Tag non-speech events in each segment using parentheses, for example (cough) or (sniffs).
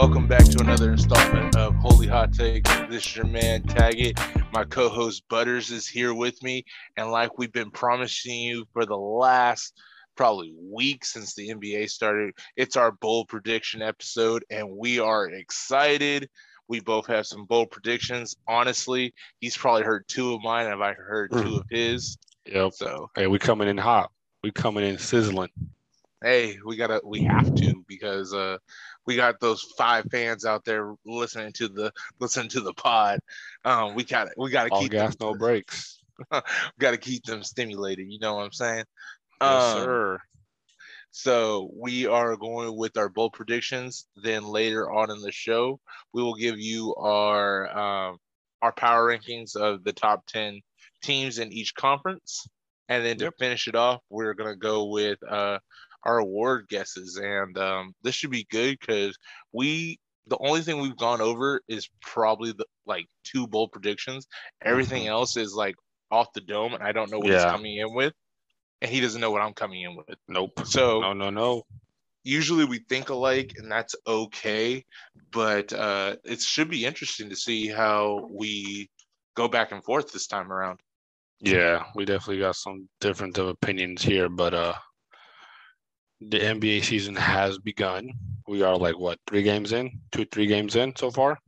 welcome back to another installment of Holy Hot Take. This is your man Taggett. My co-host Butters is here with me, and like we've been promising you for the last probably week since the NBA started, it's our bold prediction episode, and we are excited. We both have some bold predictions. Honestly, he's probably heard two of mine, and I've heard two mm. of his. Yep. So Hey, we coming in hot. We coming in sizzling. Hey, we gotta we have to because uh we got those five fans out there listening to the listening to the pod. Um we gotta we gotta All keep gas, them, no brakes. we (laughs) gotta keep them stimulated, you know what I'm saying? Yes, Um, sir. So we are going with our bold predictions. Then later on in the show, we will give you our um, our power rankings of the top ten teams in each conference, and then to Yep. finish it off, we're gonna go with uh, our award guesses. And um, this should be good because we the only thing we've gone over is probably the like two bold predictions. Everything Mhm. else is like off the dome, and I don't know what he's coming in with, and he doesn't know what I'm coming in with. Nope. So No, no, no. usually we think alike and that's okay but uh it should be interesting to see how we go back and forth this time around Yeah, we definitely got some different of opinions here, but uh the NBA season has begun. We are like what, three games in? Two, three games in so far?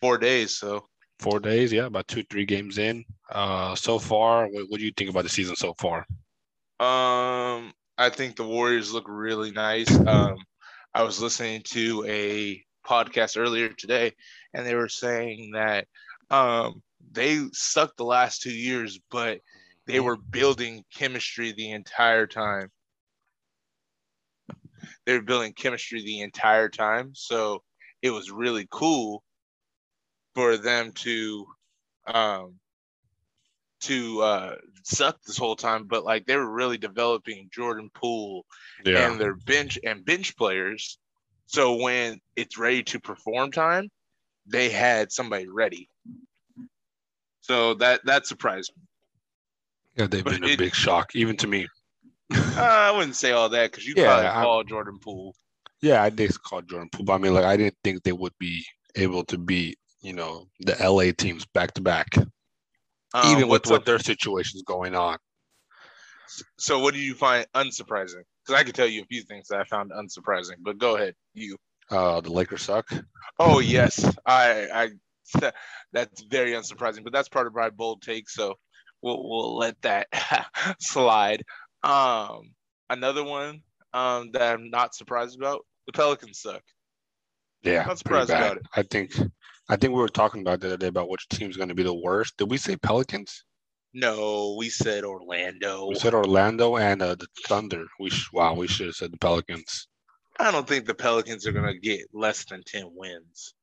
four days so Four days, yeah, about two, three games in. Uh so far, what, what do you think about the season so far? um i think the warriors look really nice um i was listening to a podcast earlier today and they were saying that um they sucked the last two years but they were building chemistry the entire time. They were building chemistry the entire time. So it was really cool for them to um to uh suck this whole time, but like they were really developing Jordan Poole Yeah. and their bench and bench players. So when it's ready to perform time, they had somebody ready. So that that surprised me. Yeah, they've but been a it- big shock, even to me. Uh, I wouldn't say all that because you Yeah, probably I'm- call Jordan Poole. Yeah, I did call Jordan Poole, but I mean, like, I didn't think they would be able to beat, you know, the LA teams back to back, Um, even with what their situations going on. So what do you find unsurprising? Because I could tell you a few things that I found unsurprising, but go ahead, you. Uh, the Lakers suck. Oh yes, I I (laughs) that's very unsurprising, but that's part of my bold take, so we'll we'll let that (laughs) slide. Um, another one um that I'm not surprised about: the Pelicans suck. Yeah, Not surprised about it. I think, I think we were talking about the other day about which team's going to be the worst. Did we say Pelicans? No, we said Orlando. We said Orlando and uh, the Thunder. We sh- wow, we should have said the Pelicans. I don't think the Pelicans are gonna get less than ten wins.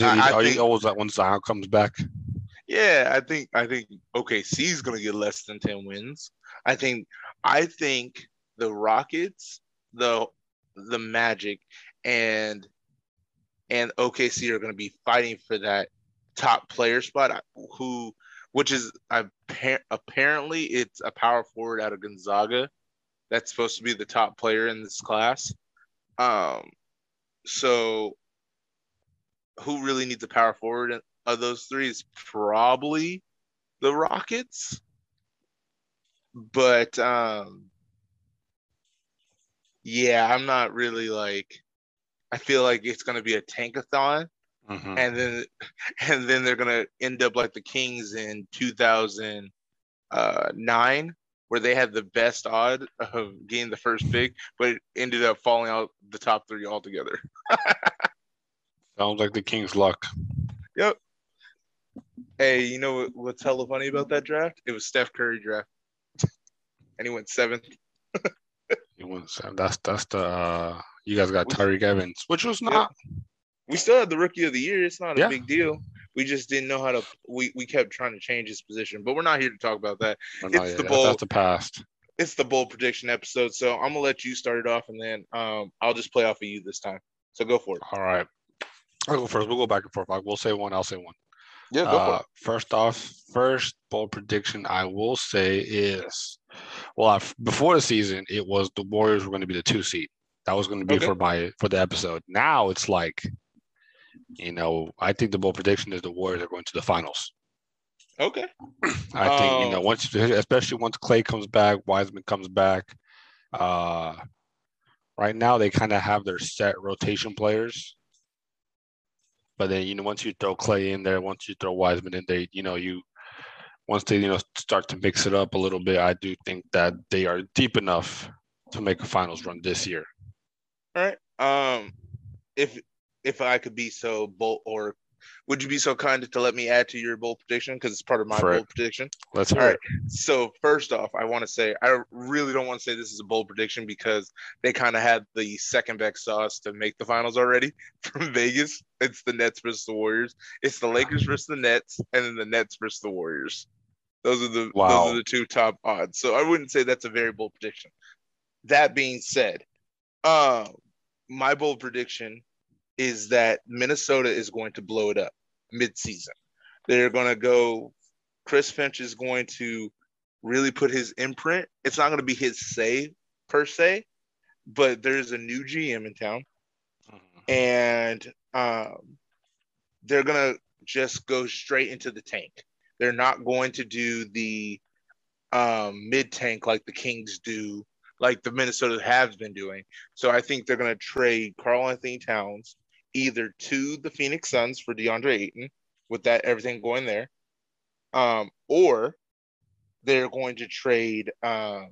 I- I are think- you always that when Zion comes back? Yeah, I think I think OKC is gonna get less than ten wins. I think I think the Rockets, the the Magic, and and OKC are gonna be fighting for that top player spot. Who, which is apparently it's a power forward out of Gonzaga that's supposed to be the top player in this class. Um, so who really needs a power forward of those three is probably the Rockets. But um yeah, I'm not really like I feel like it's gonna be a tankathon Mhm. and then (laughs) and then they're gonna end up like the Kings in 2009 where they had the best odd of getting the first pick, but it ended up falling out the top three altogether. (laughs) Sounds like the Kings' luck. Yep. Hey, you know what, what's hella funny about that draft? It was Steph Curry draft, (laughs) and he went seventh. (laughs) He went seven. That's that's the uh, you guys got Tyreke Evans, which was not. We still had the rookie of the year. It's not a Yeah. big deal. We just didn't know how to. We we kept trying to change his position, but we're not here to talk about that. not It's the That's- bowl. That's the past. It's the bold prediction episode, so I'm gonna let you start it off, and then um I'll just play off of you this time. So go for it. All right. I'll go first. We'll go back and forth. We'll say one. I'll say one. Yeah, Uh, first off, first bold prediction I will say is, well, I, before the season, it was the Warriors were going to be the two seed. That was going to be Okay. for my for the episode. Now it's like, you know, I think the bold prediction is the Warriors are going to the finals. Okay. (clears throat) I think you know Um, once, especially once Clay comes back, Wiseman comes back. Uh, right now they kind of have their set rotation players, but then you know once you throw Clay in there, once you throw Wiseman in there, you know you once they you know start to mix it up a little bit, I do think that they are deep enough to make a finals run this year. All right. Um, if if I could be so bold, or would you be so kind to let me add to your bold prediction because it's part of my bold prediction? Let's hear All right. So first off, I want to say I really don't want to say this is a bold prediction because they kind of had the second best sauce to make the finals already (laughs) from Vegas. It's the Nets versus the Warriors. It's the Lakers versus the Nets, and then the Nets versus the Warriors. Those are the Wow. those are the two top odds. So I wouldn't say that's a very bold prediction. That being said, uh, my bold prediction is that Minnesota is going to blow it up mid-season. They're going to go. Chris Finch is going to really put his imprint. It's not going to be his say per se, but there's a new GM in town, and um, they're going to just go straight into the tank. They're not going to do the um, mid tank like the Kings do, like the Minnesota has been doing. So I think they're going to trade Karl-Anthony Towns either to the Phoenix Suns for DeAndre Ayton, with that everything going there, um, or they're going to trade um,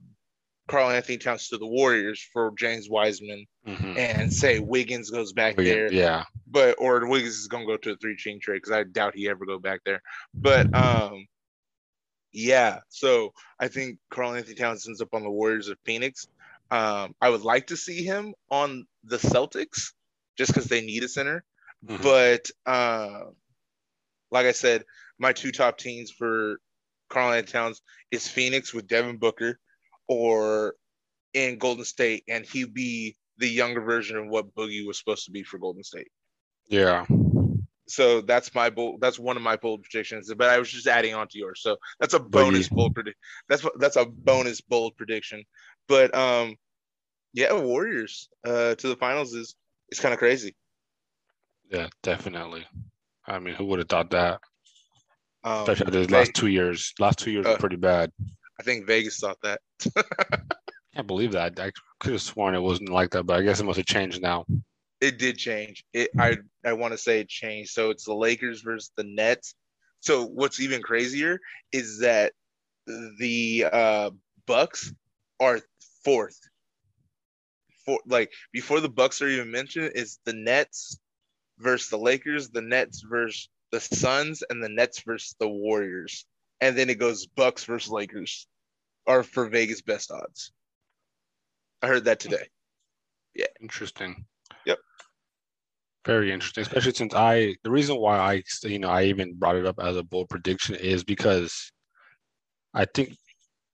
Karl-Anthony Towns to the Warriors for James Wiseman Mhm. and say Wiggins goes back Wiggins, there Yeah, but or Wiggins is gonna go to a three chain trade because I doubt he ever go back there. But um, yeah. So I think Karl-Anthony Towns ends up on the Warriors of Phoenix. Um, I would like to see him on the Celtics just because they need a center. Mhm. But uh, like I said, my two top teams for Karl-Anthony Towns is Phoenix with Devin Booker, or in Golden State, and he'd be the younger version of what Boogie was supposed to be for Golden State yeah. so that's my bold that's one of my bold predictions but i was just adding on to yours so that's a bonus Boogie. bold prediction that's that's a bonus bold prediction but um yeah warriors uh to the finals is is kind of crazy Yeah, definitely. I mean, who would have thought that? um Especially Ve- last two years. Last two years Uh, were pretty bad. i think vegas thought that (laughs) Can't believe that. I could have sworn it wasn't like that, but I guess it must have changed now. it did change it i i want to say it changed so it's the lakers versus the nets so what's even crazier is that the uh bucks are fourth for like before the bucks are even mentioned is the nets versus the lakers the nets versus the suns and the nets versus the warriors and then it goes bucks versus lakers are for vegas best odds i heard that today Yeah. Interesting. Yep. Very interesting, especially since I the reason why I you know I even brought it up as a bold prediction is because I think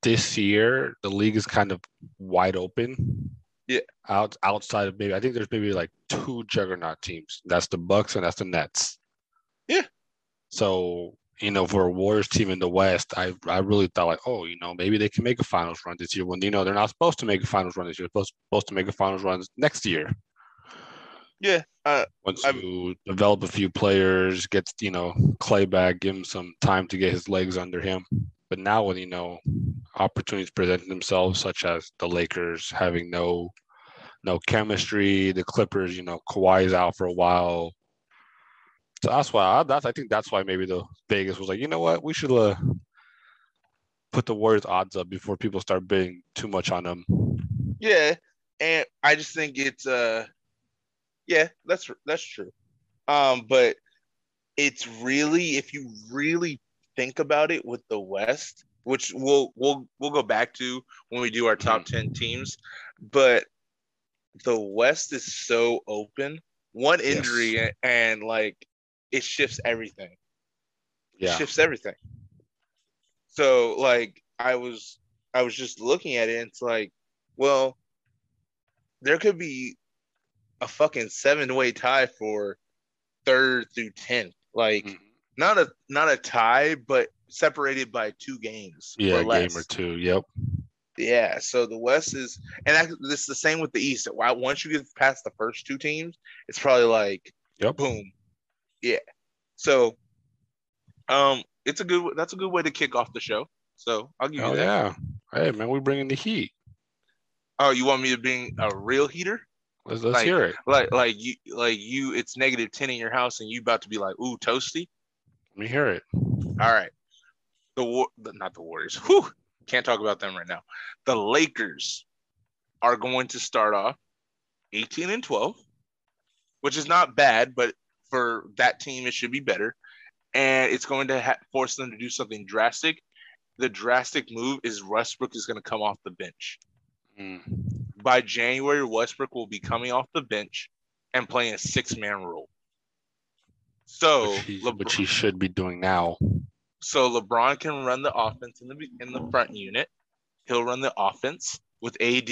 this year the league is kind of wide open. Yeah. Out outside of maybe I think there's maybe like two juggernaut teams. That's the Bucks and that's the Nets. Yeah. So you know, for a Warriors team in the West, I I really thought like, oh, you know, maybe they can make a finals run this year. When you know they're not supposed to make a finals run this year, they're supposed supposed to make a finals run next year. yeah uh Once I'm- you develop a few players, get you know Clay back, give him some time to get his legs under him. But now when you know opportunities present themselves, such as the Lakers having no no chemistry, the Clippers, you know, Kawhi's out for a while. So that's why I, that's I think that's why maybe the Vegas was like, you know what, we should uh, put the Warriors odds up before people start bidding too much on them. Yeah, and I just think it's uh, yeah, that's that's true. Um, but it's really if you really think about it with the West, which we'll we'll we'll go back to when we do our top ten teams, but the West is so open. One Yes. injury and, and like it shifts everything. It Yeah, shifts everything. So like I was I was just looking at it and it's like, well, there could be a fucking seven way tie for third through tenth. Like Mhm. Not a not a tie, but separated by two games. yeah, or a game or two. Yep. Yeah, so the West is, and this is the same with the East. Once you get past the first two teams, it's probably like Yep. boom, yeah. So, um, it's a good. That's a good way to kick off the show. So I'll give you Oh that. yeah. Hey man, we bringing the heat. Oh, you want me to bring a real heater? Let's let's Like- hear it. Like, like you, like you. It's negative ten in your house, and you about to be like, ooh, toasty. Let me hear it. All right. The war, not the Warriors. Whew, can't talk about them right now. The Lakers are going to start off 18 and 12, which is not bad, but for that team, it should be better. And it's going to ha- force them to do something drastic. The drastic move is Westbrook is going to come off the bench. Mm. By January, Westbrook will be coming off the bench and playing a six man role. So, Which, he, LeBron- which he should be doing now. So LeBron can run the offense in the in the front unit. He'll run the offense with AD.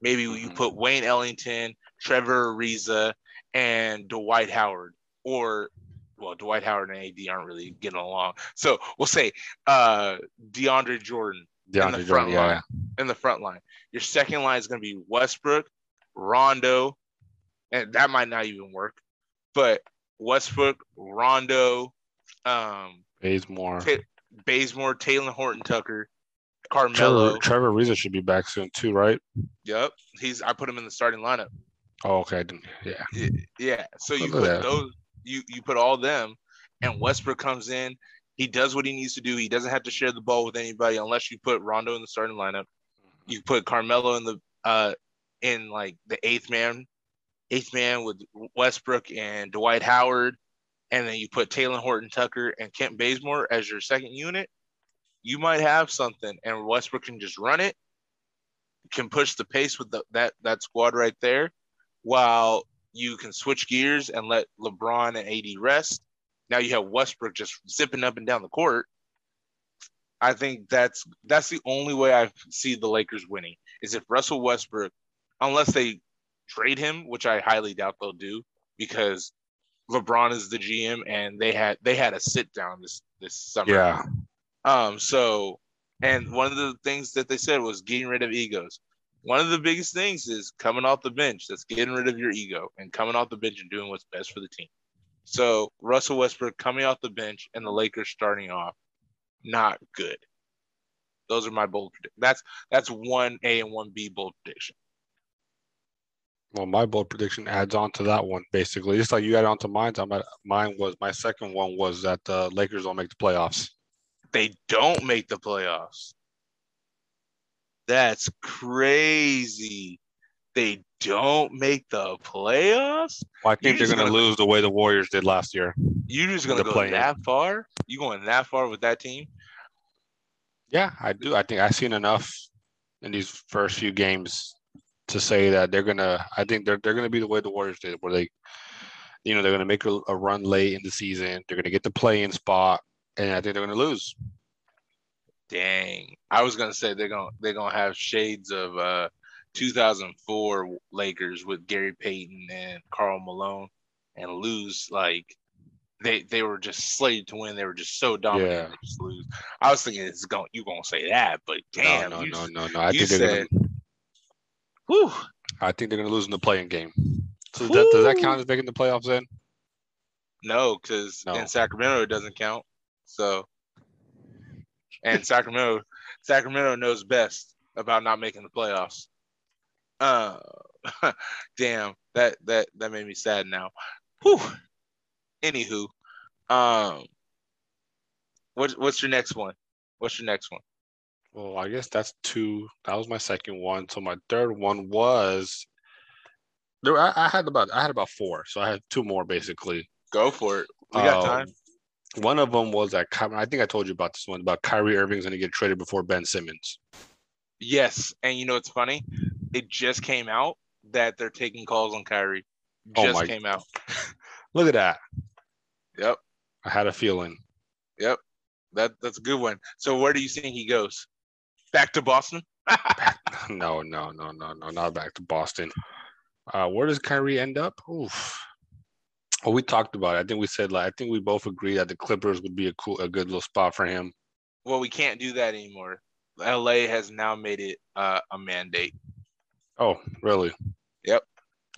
Maybe you Mhm. put Wayne Ellington, Trevor Ariza, and Dwight Howard, or well, Dwight Howard and AD aren't really getting along. So we'll say uh, DeAndre Jordan DeAndre front Jordan, yeah. line. in the front line. Your second line is going to be Westbrook, Rondo, and that might not even work. But Westbrook, Rondo, um, Bazemore. Ta- Bazemore, Talen Horton-Tucker, Carmelo. Trevor Ariza should be back soon too, right? Yep, he's. I put him in the starting lineup. Oh, okay. Yeah. Yeah, so you Look put that. those. You you put all them, and Westbrook comes in. He does what he needs to do. He doesn't have to share the ball with anybody unless you put Rondo in the starting lineup. You put Carmelo in the uh in like the eighth man, eighth man with Westbrook and Dwight Howard, and then you put Talen Horton-Tucker and Kent Bazemore as your second unit. You might have something, and Westbrook can just run it, can push the pace with the, that that squad right there, while you can switch gears and let LeBron and AD rest. Now you have Westbrook just zipping up and down the court. I think that's that's the only way I see the Lakers winning is if Russell Westbrook, unless they trade him, which I highly doubt they'll do, because LeBron is the GM and they had they had a sit down this this summer. Yeah. Um. So, and one of the things that they said was getting rid of egos. One of the biggest things is coming off the bench. That's getting rid of your ego and coming off the bench and doing what's best for the team. So Russell Westbrook coming off the bench and the Lakers starting off, not good. Those are my bold predict. That's that's one A and one B bold prediction. Well, my bold prediction adds on to that one, basically. Just like you add on to mine. I'm at, mine was my second one was that the Lakers don't make the playoffs. They don't make the playoffs. That's crazy. They don't make the playoffs. Well, I think You're they're going to lose the way the Warriors did last year. You're just gonna go play-in. that far? You going that far with that team? Yeah, I do. I think I've seen enough in these first few games to say that they're gonna. I think they're they're gonna be the way the Warriors did, where they, you know, they're gonna make a, a run late in the season. They're gonna get the play-in spot, and I think they're gonna lose. Dang. I was gonna say they're gonna they're gonna have shades of uh 2004 Lakers with Gary Payton and Karl Malone and lose like they they were just slated to win. They were just so dominant. Yeah. Just lose. I was thinking it's going you gonna say that, but damn, no, no, just- no, no, no. I you think they're said- gonna. Whew. I think they're gonna lose in the playing game. So that, does that count as making the playoffs then? No, because No. in Sacramento it doesn't count. So, and Sacramento, Sacramento knows best about not making the playoffs. Uh, (laughs) damn, that that that made me sad now. Whew. Anywho, um, what what's your next one? What's your next one? Well, I guess that's two. That was my second one. So my third one was there. I, I had about I had about four. So I had two more basically. Go for it. We got Um, time. One of them was that I think I told you about this one about Kyrie Irving's going to get traded before Ben Simmons. Yes, and you know it's funny? It just came out that they're taking calls on Kyrie. Oh Just my- came out. (laughs) Look at that. Yep. I had a feeling. Yep. That that's a good one. So where do you think he goes? Back to Boston? (laughs) No, no, no, no, no, not back to Boston. Uh, where does Kyrie end up? Oof. Well, we talked about it. I think we said like I think we both agree that the Clippers would be a cool, a good little spot for him. Well, we can't do that anymore. LA has now made it uh, a mandate. Oh, really? Yep.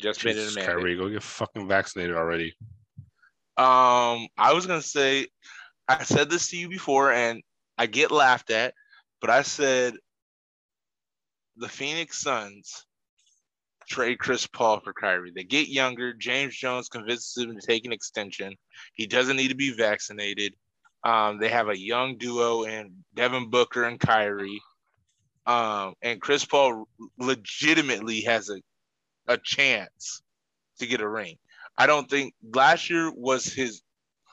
Just made it a mandate. Kyrie, go get fucking vaccinated already. Um, I was gonna say, I said this to you before, and I get laughed at, but I said the Phoenix Suns trade Chris Paul for Kyrie. They get younger. James Jones convinces him to take an extension. He doesn't need to be vaccinated. Um, they have a young duo in Devin Booker and Kyrie. Um, and Chris Paul legitimately has a a chance to get a ring. I don't think last year was his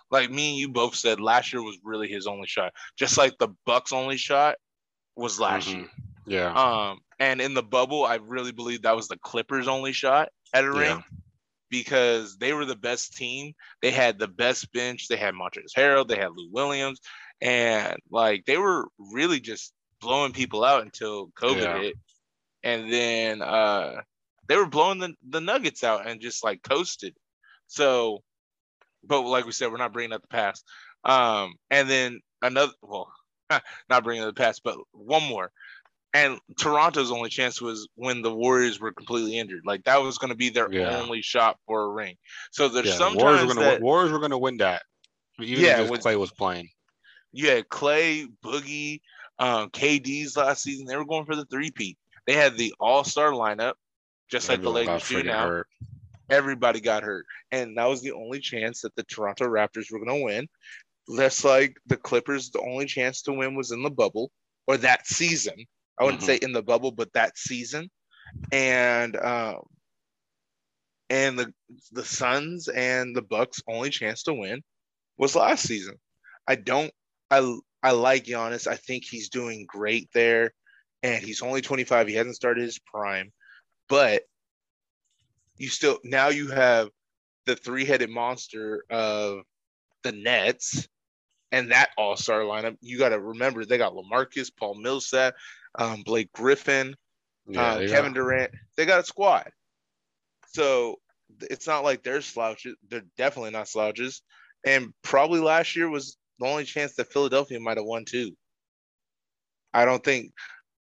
like me and you both said last year was really his only shot. Just like the Bucks only shot was last Mhm. year. Yeah. Um and in the bubble, I really believe that was the Clippers only shot at a Yeah. ring because they were the best team. They had the best bench. They had Montrezl Harrell, they had Lou Williams, and like they were really just blowing people out until COVID Yeah. hit. And then uh they were blowing the, the Nuggets out and just like coasted. So, but like we said, we're not bringing up the past. Um, and then another, well, (laughs) not bringing up the past, but one more. And Toronto's only chance was when the Warriors were completely injured. Like that was going to be their Yeah. only shot for a ring. So there's yeah. sometimes Warriors were gonna that win, Warriors were gonna win that. Even Yeah, if with- Clay was playing. you had Clay, Boogie, um, KD's last season. They were going for the three peat. They had the All Star lineup, just like the Everyone Lakers do now. hurt. everybody got hurt. And that was the only chance that the Toronto Raptors were going to win. Less like the Clippers, the only chance to win was in the bubble or that season. I wouldn't Mhm. say in the bubble, but that season. And um and the the Suns and the Bucks only chance to win was last season. I don't I I like Giannis. I think he's doing great there. And he's only 25. He hasn't started his prime. But you still now you have the three-headed monster of the Nets and that all-star lineup. You got to remember they got LaMarcus, Paul Millsap, um, Blake Griffin, Yeah, uh, Kevin got- Durant. They got a squad. So it's not like they're slouches. They're definitely not slouches. And probably last year was the only chance that Philadelphia might have won too. I don't think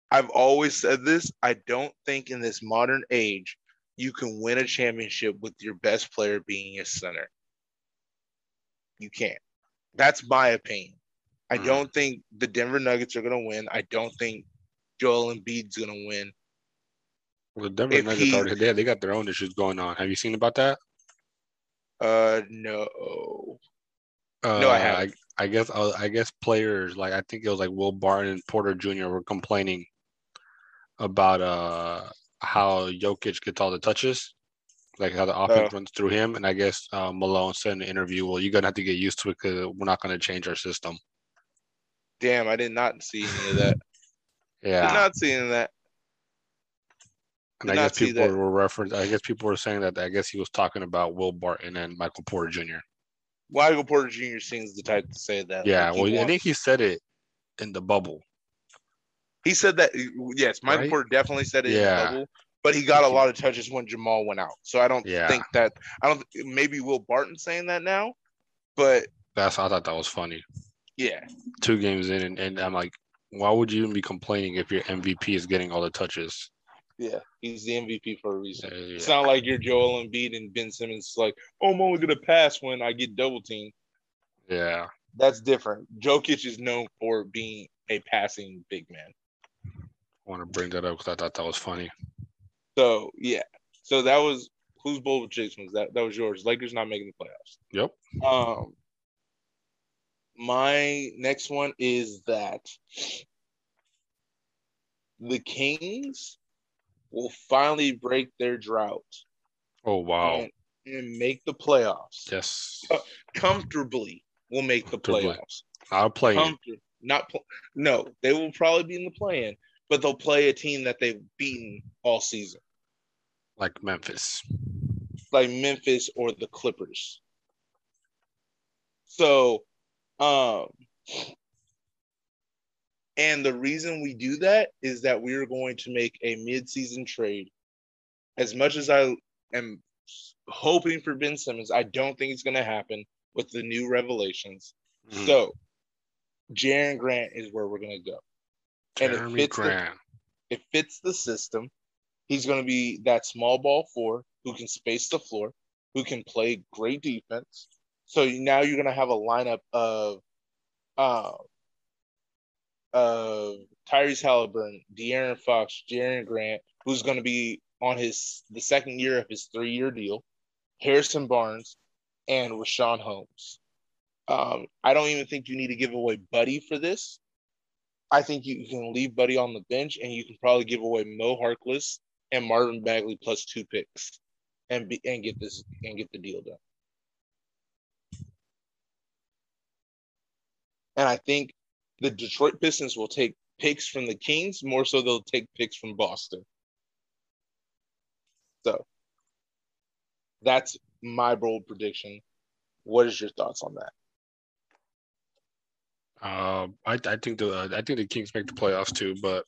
I've always said this. I don't think in this modern age you can win a championship with your best player being a center. You can't. That's my opinion. I Mhm. don't think the Denver Nuggets are going to win. I don't think Joel Embiid's going to win. Well, the Denver if Nuggets he- already they, they got their own issues going on. Have you seen about that? Uh, no. Uh, No, I haven't. I, I guess uh, I guess players like I think it was like Will Barton and Porter Jr. were complaining about uh how Jokic gets all the touches, like how the offense Oh. runs through him. And I guess uh, Malone said in the interview, "Well, you're gonna have to get used to it because we're not gonna change our system." Damn, I did not see any of that. (laughs) Yeah, Did not see any of that. and I guess people that. were reference. I guess people were saying that. I guess he was talking about Will Barton and Michael Porter Jr. Michael Porter Jr. seems the type to say that. Yeah, Like, well, I think he said it in the bubble. he said that. Yes, Michael Right? Porter definitely said it Yeah. In the bubble, but he got a lot of touches when Jamal went out. So I don't Yeah. think that. I don't. Maybe Will Barton saying that now, but That's I thought that was funny. yeah, two games in, and, and I'm like, why would you even be complaining if your MVP is getting all the touches? yeah, he's the MVP for a reason. Uh, It's not like you're Joel Embiid and Ben Simmons. Like, oh, I'm only gonna pass when I get double teamed. yeah, That's different. Jokic is known for being a passing big man. I want to bring that up because I thought that was funny. So yeah, so that was whose chicks was that? That was yours. Lakers not making the playoffs. Yep. Um, my next one is that the Kings will finally break their drought Oh wow. and, and make the playoffs Yes. comfortably. Will make the playoffs. I'll play. Comfort- not pl- no, they will probably be in the play-in, but they'll play a team that they've beaten all season, like Memphis. like Memphis or the Clippers. So, um, and the reason we do that is that we are going to make a mid-season trade. As much as I am hoping for Ben Simmons, I don't think it's going to happen with the new revelations. Mhm. So, Jerami Grant is where we're going to go. and it Jerami fits the, Grant. it fits the system. He's going to be that small ball four who can space the floor, who can play great defense. So now you're going to have a lineup of uh, of Tyrese Halliburton, De'Aaron Fox, Jerami Grant, who's going to be on his the second year of his three year deal, Harrison Barnes, and Richaun Holmes. Um, I don't even think you need to give away Buddy for this. I think you can leave Buddy on the bench, and you can probably give away Mo Harkless and Marvin Bagley plus two picks, and be, and get this and get the deal done. And I think the Detroit Pistons will take picks from the Kings more so they'll take picks from Boston. So that's my bold prediction. What is your thoughts on that? Uh, I I think the I think the Kings make the playoffs too, but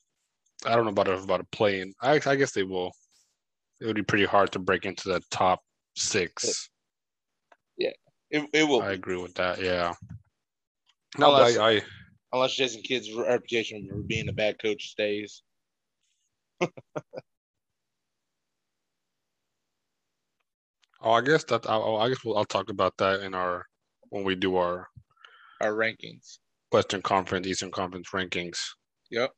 I don't know about a, about a play-in. I I guess they will. It would be pretty hard to break into the top six. It, it will I agree with that. Yeah. No, Unless- I, I unless Jason Kidd's reputation for being a bad coach stays. (laughs) oh I guess that I, oh, I guess we'll, I'll talk about that in our when we do our Our rankings. Western Conference, Eastern Conference rankings. Yep.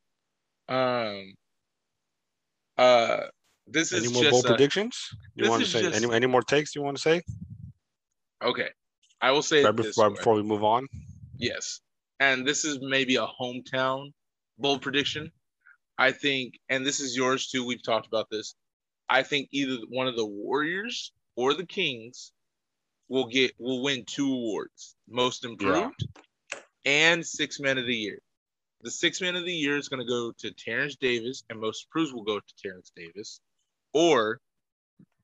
Um. Uh. This is Any more just bold a- predictions? You want to say just- any any more takes you want to say okay. I will say right this before, before we move on? Yes. And this is maybe a hometown bold prediction. I think, and this is yours too. We've talked about this. I think either one of the Warriors or the Kings will get will win two awards: most improved and six men of the year. The six man of the year is going to go to Terrence Davis, and most improved will go to Terrence Davis, or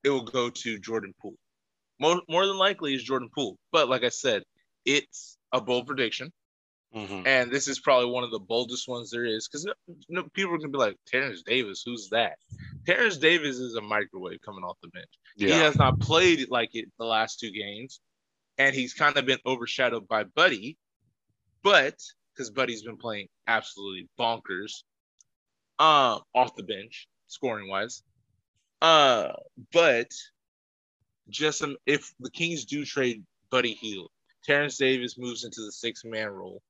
it will go to Jordan Poole. More, more than likely is Jordan Poole, but like I said, it's a bold prediction Mhm. and this is probably one of the boldest ones there is because no, no, people are gonna be like Terrence Davis, who's that? Terrence Davis is a microwave coming off the bench. He has not played like it the last two games, and he's kind of been overshadowed by Buddy, but because Buddy's been playing absolutely bonkers, um, off the bench scoring wise, uh, but just um, if the Kings do trade Buddy Hield, Terrence Davis moves into the six man role,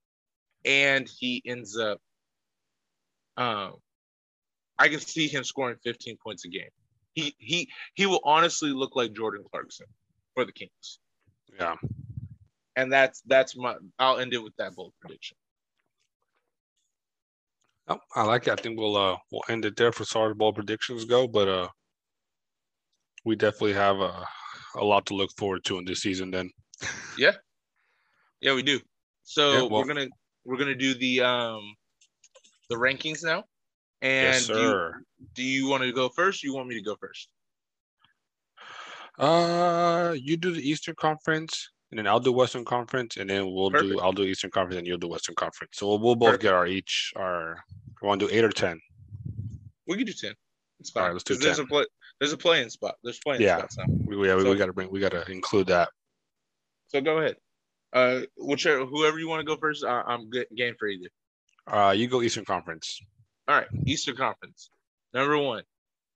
and he ends up, um, I can see him scoring 15 points a game. He he he will honestly look like Jordan Clarkson for the Kings, Yeah. and that's that's my. I'll end it with that bold prediction. Oh, I like it. I think we'll uh we'll end it there for as ball predictions go, but uh we definitely have a a lot to look forward to in this season then. (laughs) Yeah, Yeah, we do. So Yeah, well- we're gonna we're gonna do the um the rankings now. And yes, do you, sir. do you want to go first? Or you want me to go first? Uh you do the Eastern Conference and then I'll do Western Conference and then we'll Perfect. do I'll do Eastern Conference and you'll do Western Conference. So we'll, we'll both Perfect. get our each our we want to do eight or ten. We can do ten. It's fine. right, let's do 'Cause There's a play. There's a playing spot. There's playing Yeah. spots now. We, yeah, we, So- we gotta bring we gotta include that. So go ahead. Uh, whichever whoever you want to go first, I, I'm good, game for either. Uh you go Eastern Conference. All right, Eastern Conference. Number one,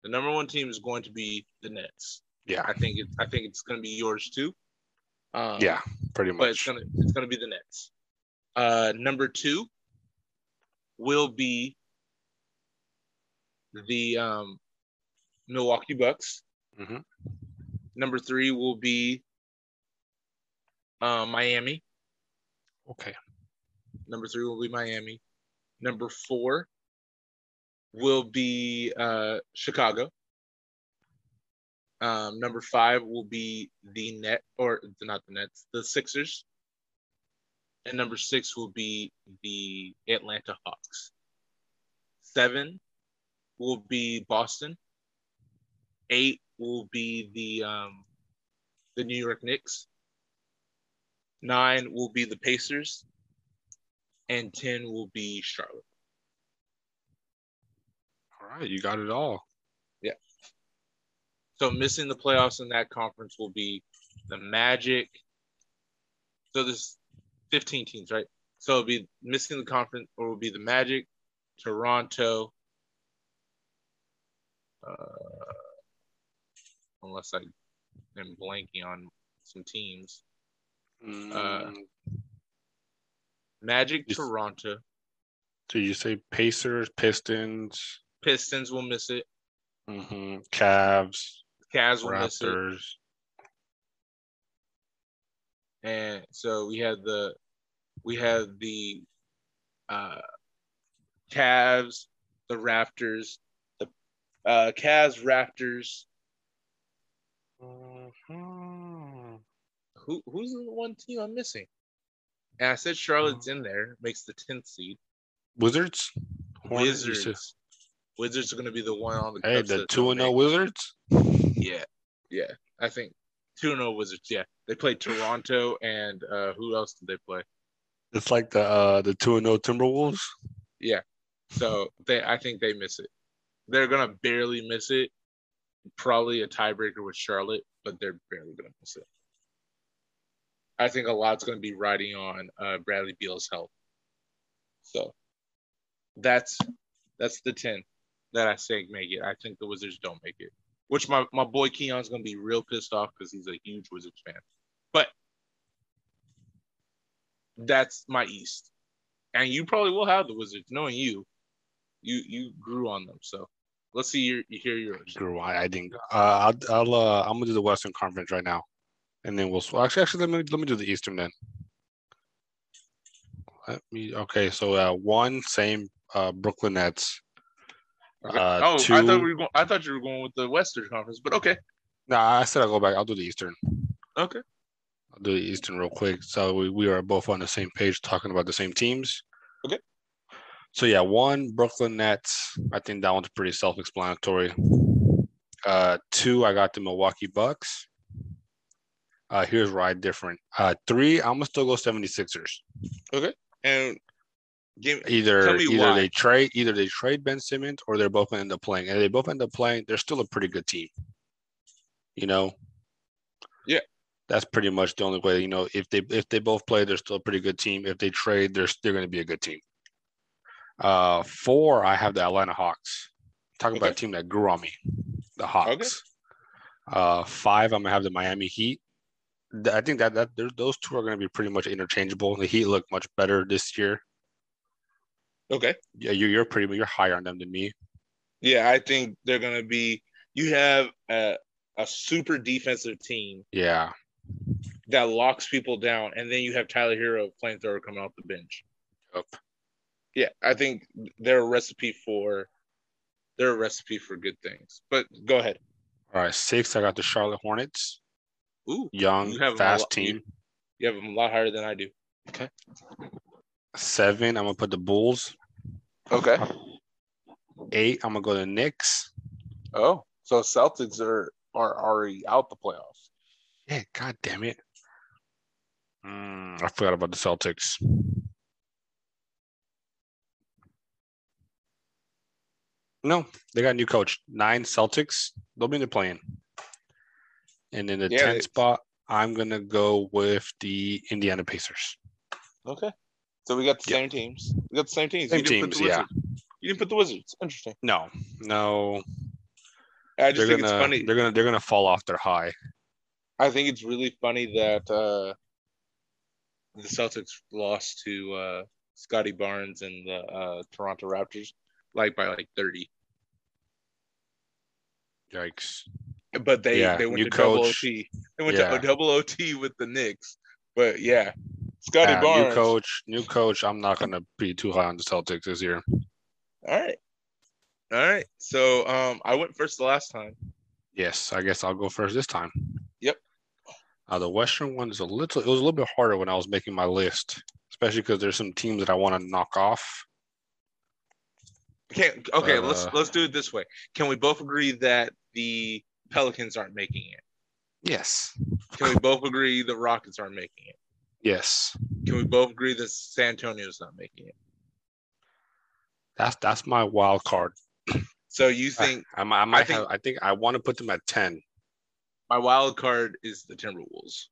the number one team is going to be the Nets. Yeah. I think it's I think it's going to be yours too. Um, Yeah, pretty much. but it's gonna it's gonna be the Nets. Uh, number two will be the um, Milwaukee Bucks. Mhm. Number three will be uh, Miami. Okay. Number three will be Miami. Number four will be uh, Chicago. Um, number five will be the net or not the Nets, the Sixers. And number six will be the Atlanta Hawks. Seven will be Boston. Eight will be the um, the New York Knicks. Nine will be the Pacers. And ten will be Charlotte. All right, you got it all. So missing the playoffs in that conference will be the Magic. So there's 15 teams, right? So it'll be missing the conference, or will be the Magic, Toronto. Uh, unless I am blanking on some teams. Mm, Magic, Yes. Toronto. did you say Pacers, Pistons, Pistons will miss it. Mm-hmm. Cavs, Cavs will miss it. And so we had the we had the uh Cavs, the Raptors, the uh Cavs, Raptors. Mhm. Who who's the one team I'm missing? And I said Charlotte's in there, makes the tenth seed. Wizards, Hornets, you said- Wizards. Wizards are gonna be the one on the Hey, the two and zero make- Wizards. Yeah, yeah. I think two and zero Wizards. Yeah, they played Toronto and uh who else did they play? It's like the uh the two and zero Timberwolves. Yeah. So they, I think they miss it. They're gonna barely miss it. Probably a tiebreaker with Charlotte, but they're barely gonna miss it. I think a lot's gonna be riding on uh, Bradley Beal's health. So that's that's the ten that I say make it. I think the Wizards don't make it. Which my, my boy Keon's gonna be real pissed off because he's a huge Wizards fan. But that's my East. And you probably will have the Wizards, knowing you you you grew on them. So let's see your you hear yours. Grew. I, I think. Uh, I'll, I'll uh, I'm gonna do the Western Conference right now, and then we'll. Actually, actually, let me let me do the Eastern then. Let me. Okay, so uh, one same uh, Brooklyn Nets. Okay. Uh, oh, I thought we were going. I thought you were going with the Western Conference, but okay, Nah, I said I'll go back. I'll do the Eastern. okay, I'll do the Eastern real quick. So we, we are both on the same page talking about the same teams. Okay. So yeah, one Brooklyn Nets. I think that one's pretty self-explanatory. Uh, two, I got the Milwaukee Bucks. Uh, here's where I different. Uh, three, I'm gonna still go 76ers. Okay. And give Either either why. they trade either they trade Ben Simmons or they're both gonna end up playing. And if they both end up playing, they're still a pretty good team. You know. Yeah. That's pretty much the only way. You know, if they if they both play, they're still a pretty good team. If they trade, they're they're gonna be a good team. Uh, four, I have the Atlanta Hawks. Talk about a team that grew on me. The Hawks. Uh, five, I'm gonna have the Miami Heat. I think that that those two are gonna be pretty much interchangeable. The Heat look much better this year. Okay. Yeah, you, you're pretty you're higher on them than me. Yeah, I think they're gonna be. You have a a super defensive team Yeah, that locks people down, and then you have Tyler Herro, flamethrower, coming off the bench. Yup. Yeah, I think they're a recipe for. They're a recipe for good things. But go ahead. All right, six. I got the Charlotte Hornets. Ooh, Young, You have 'em a fast lot- team. you have them a lot higher than I do. Okay. Seven. I'm gonna put the Bulls. Okay. Eight. I'm gonna go to Knicks. Oh, so Celtics are are already out the playoffs. Yeah, god damn it. Mm, I forgot about the Celtics. No, they got a new coach. Nine Celtics. They'll be in the playing. And in the Yeah, 10th they- spot, I'm gonna go with the Indiana Pacers. Okay. So we got the Yeah. same teams. We got the same teams. Same you didn't put teams, the yeah. Wizards. You didn't put the Wizards. Interesting. No, no, I just they're think gonna it's funny. they're gonna they're gonna fall off their high. I think it's really funny that uh, the Celtics lost to uh, Scottie Barnes and the uh, Toronto Raptors, like by like thirty. Yikes. But they Yeah, they went to double. OT. They went Yeah. to a double OT with the Knicks. But yeah, Scottie Uh, Barnes. new coach, new coach. I'm not gonna be too high on the Celtics this year. All right. All right. So um, I went first the last time. Yes, I guess I'll go first this time. Yep. Uh, the Western one is a little. It was a little bit harder when I was making my list, especially because there's some teams that I want to knock off. Okay, okay, let's Uh, let's do it this way. Can we both agree that the Pelicans aren't making it? Yes. Can we both agree the Rockets aren't making it? Yes. Can we both agree that San Antonio's not making it? That's that's my wild card. (clears throat) So you think I, might- I might think- have. I think I want to put them at ten. my wild card is the Timberwolves?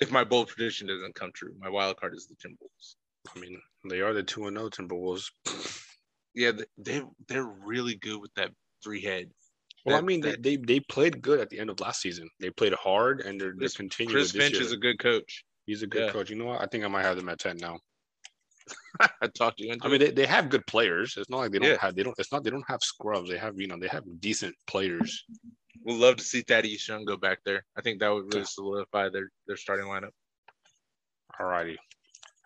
If my bold prediction doesn't come true, my wild card is the Timberwolves. I mean, they are the two and zero Timberwolves. (sniffs) Yeah, they, they they're really good with that three head. Well, I mean, that- they, they they played good at the end of last season. They played hard, and they're, they're continuing. Chris Finch year. is a good coach. He's a good yeah. coach. You know what? I think I might have them at ten now. (laughs) I talked to you into I mean, they, they have good players. It's not like they don't Yeah. have they don't. It's not they don't have scrubs. They have you know they have decent players. We'd love to see Thaddeus Young go back there. I think that would really solidify their their starting lineup. Alrighty.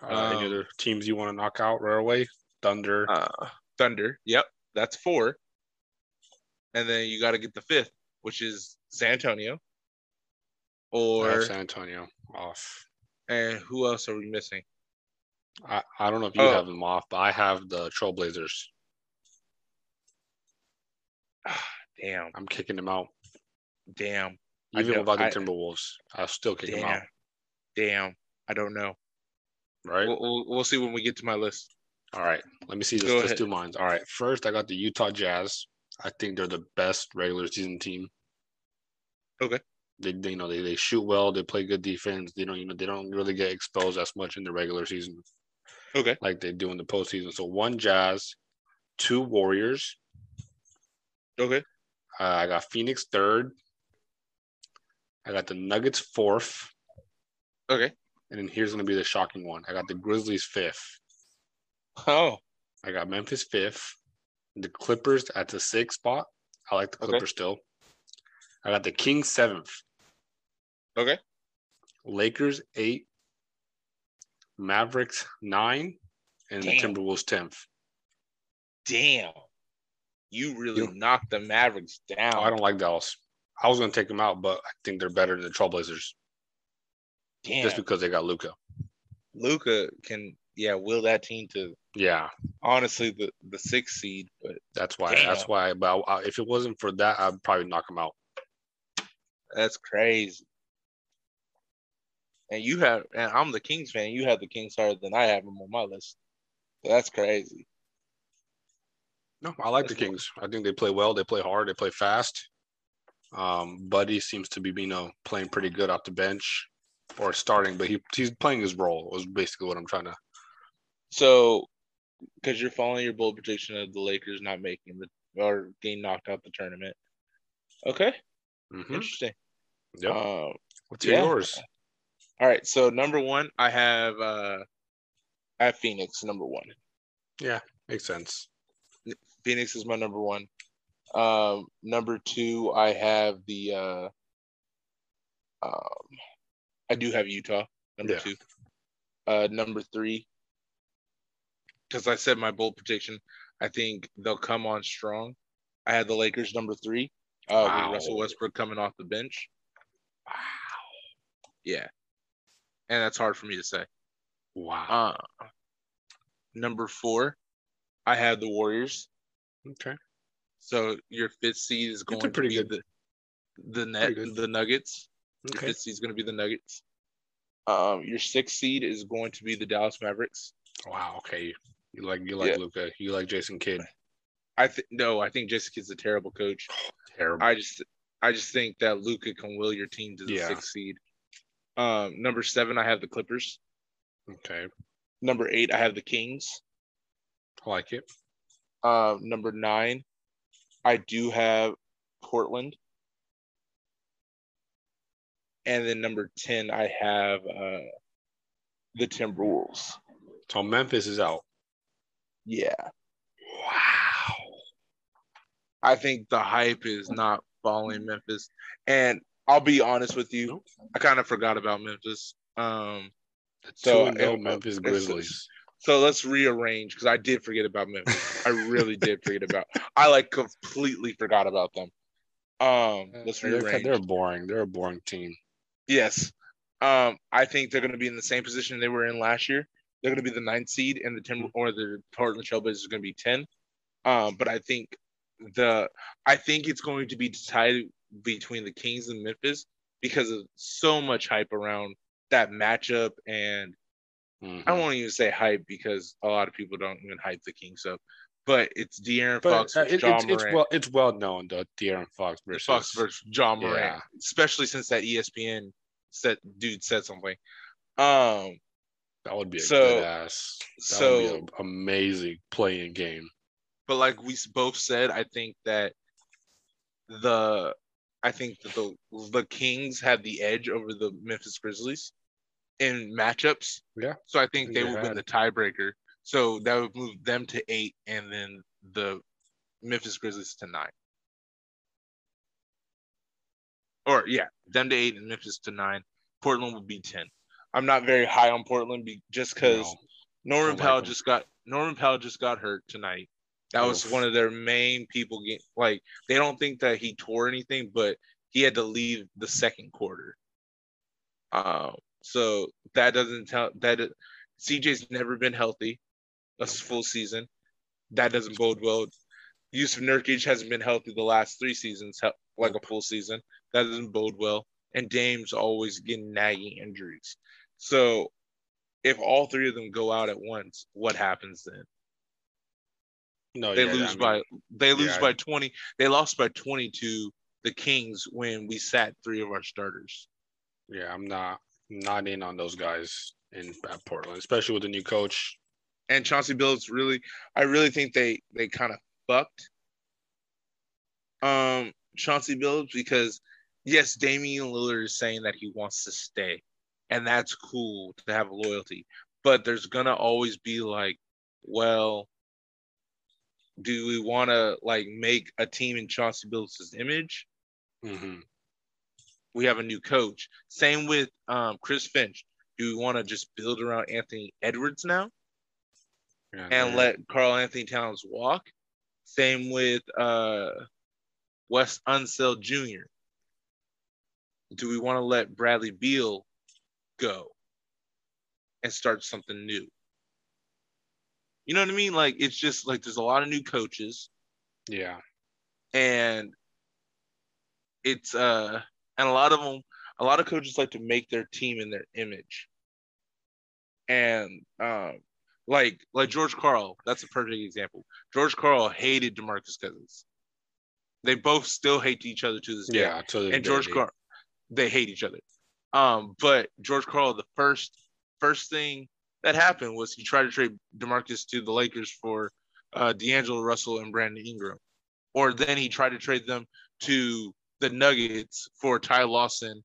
Uh, any Um, other teams you want to knock out right away? Thunder. Uh, Thunder. Yep, that's four. And then you got to get the fifth, which is San Antonio. Or San Antonio off. And who else are we missing? I, I don't know if you Oh. have them off, but I have the Trailblazers. (sighs) Damn, I'm kicking them out. damn, Even without the Timberwolves, I'll still kick them out. damn. I don't know. Right? We'll, we'll, we'll see when we get to my list. All right. Let me see. Let's, Go let's ahead. do mine. All right. First, I got the Utah Jazz. I think they're the best regular season team. Okay. They, they you know they, they shoot well. They play good defense. They don't you know they don't really get exposed as much in the regular season Okay. like they do in the postseason. So one Jazz, two Warriors. Okay. Uh, I got Phoenix third. I got the Nuggets fourth. Okay. And then here's going to be the shocking one. I got the Grizzlies fifth. Oh, I got Memphis fifth. The Clippers at the sixth spot. I like the Okay. Clippers still. I got the Kings seventh. okay. Lakers eight. Mavericks nine. And Damn. the Timberwolves tenth. Damn. You really You- knocked the Mavericks down. Oh, I don't like Dallas. I was going to take them out, but I think they're better than the Trailblazers Damn. just because they got Luka. Luka can, yeah, will that team to Yeah, honestly the the sixth seed, but that's why. Damn. That's why. But I, if it wasn't for that, I'd probably knock them out. That's crazy. And you have, and I'm the Kings fan. You have the Kings higher than I have them on my list. That's crazy. No, I like the cool. Kings. I think they play well. They play hard. They play fast. Um, Buddy seems to be, you know, playing pretty good off the bench or starting, but he he's playing his role. Was basically what I'm trying to. So, because you're following your bold prediction of the Lakers not making the or getting knocked out the tournament. Okay, Mhm. interesting. Um, What's yeah. yours? all right. So number one, I have uh, I have Phoenix number one. Yeah, makes sense. Phoenix is my number one. Um, number two, I have the uh, um, I do have Utah number Yeah. two. Uh, number three, because I said my bold prediction, I think they'll come on strong. I had the Lakers number three. Uh, Wow. with Russell Westbrook coming off the bench. Wow. Yeah, and that's hard for me to say. Wow. Uh, number four, I have the Warriors. okay. So your fifth seed is going to be good- the the net the Nuggets. Your Okay. fifth seed is going to be the Nuggets. Um, your sixth seed is going to be the Dallas Mavericks. Wow. Okay. You like you like Yeah. Luka. You like Jason Kidd. I think no, I think Jason Kidd's a terrible coach. Terrible. I just I just think that Luka can will your team to the Yeah. sixth seed. Um, number seven, I have the Clippers. okay. Number eight, I have the Kings. I like it. Um, number nine, I do have Portland. And then number 10, I have uh, the Timberwolves. So Memphis is out. Yeah. Wow. I think the hype is not following Memphis. And I'll be honest with you, I kind of forgot about Memphis. Um, So no uh, (laughs) Memphis Grizzlies. so let's rearrange because I did forget about Memphis. I really did forget (laughs) about. I like completely forgot about them. Um, let's They're, rearrange. they're boring. They're a boring team. Yes. Um, I think they're going to be in the same position they were in last year. They're going to be the ninth seed, and the Timber or the Portland Trailblazers is going to be ten. Um, but I think the I think it's going to be decided between the Kings and Memphis because of so much hype around that matchup, and Mhm. I won't even say hype because a lot of people don't even hype the Kings up. But it's De'Aaron But Fox uh, it- John it's, it's well it's well known that De'Aaron Fox versus Fox versus Ja Morant, Yeah. especially since that ESPN said dude said something. Um, that would be a So- good ass. That so would be an amazing playing game. But like we both said, I think that the I think that the the Kings had the edge over the Memphis Grizzlies in matchups. Yeah. So I think they They would win the tiebreaker. So that would move them to eight, and then the Memphis Grizzlies to nine. Or yeah, them to eight and Memphis to nine. Portland would be ten. I'm not very high on Portland be, just because No. Norman like Powell him. just got Norman Powell just got hurt tonight. That was Oof. one of their main people get like they don't think that he tore anything, but he had to leave the second quarter. Um, so that doesn't tell that CJ's never been healthy a full season. That doesn't bode well. Jusuf Nurkic hasn't been healthy the last three seasons, like a full season. That doesn't bode well. And Dame's always getting nagging injuries. So if all three of them go out at once, what happens then? No, They yeah, I lose mean, by they lose yeah. by 20. They lost by 20 to the Kings when we sat three of our starters. Yeah, I'm not not in on those guys in at Portland, especially with the new coach. And Chauncey Billups really I really think they they kind of fucked um Chauncey Billups because yes, Damian Lillard is saying that he wants to stay. And that's cool to have loyalty. But there's gonna always be like, well, do we want to like make a team in Chauncey Billups' image? hmm we have a new coach. Same with um, Chris Finch. Do we want to just build around Anthony Edwards now Yeah, and they're- let Karl-Anthony Towns walk? Same with uh, Wes Unseld Jr. Do we want to let Bradley Beal go and start something new? You know what I mean? Like it's just like there's a lot of new coaches. Yeah, and it's uh and a lot of them a lot of coaches like to make their team in their image. And um like like george karl that's a perfect example. George karl hated demarcus cousins. They both still hate each other to this day. Yeah. To and george karl they hate each other. Um but george karl the first first thing that happened was he tried to trade demarcus to the lakers for uh d'angelo russell and brandon ingram. Or then he tried to trade them to the nuggets for ty lawson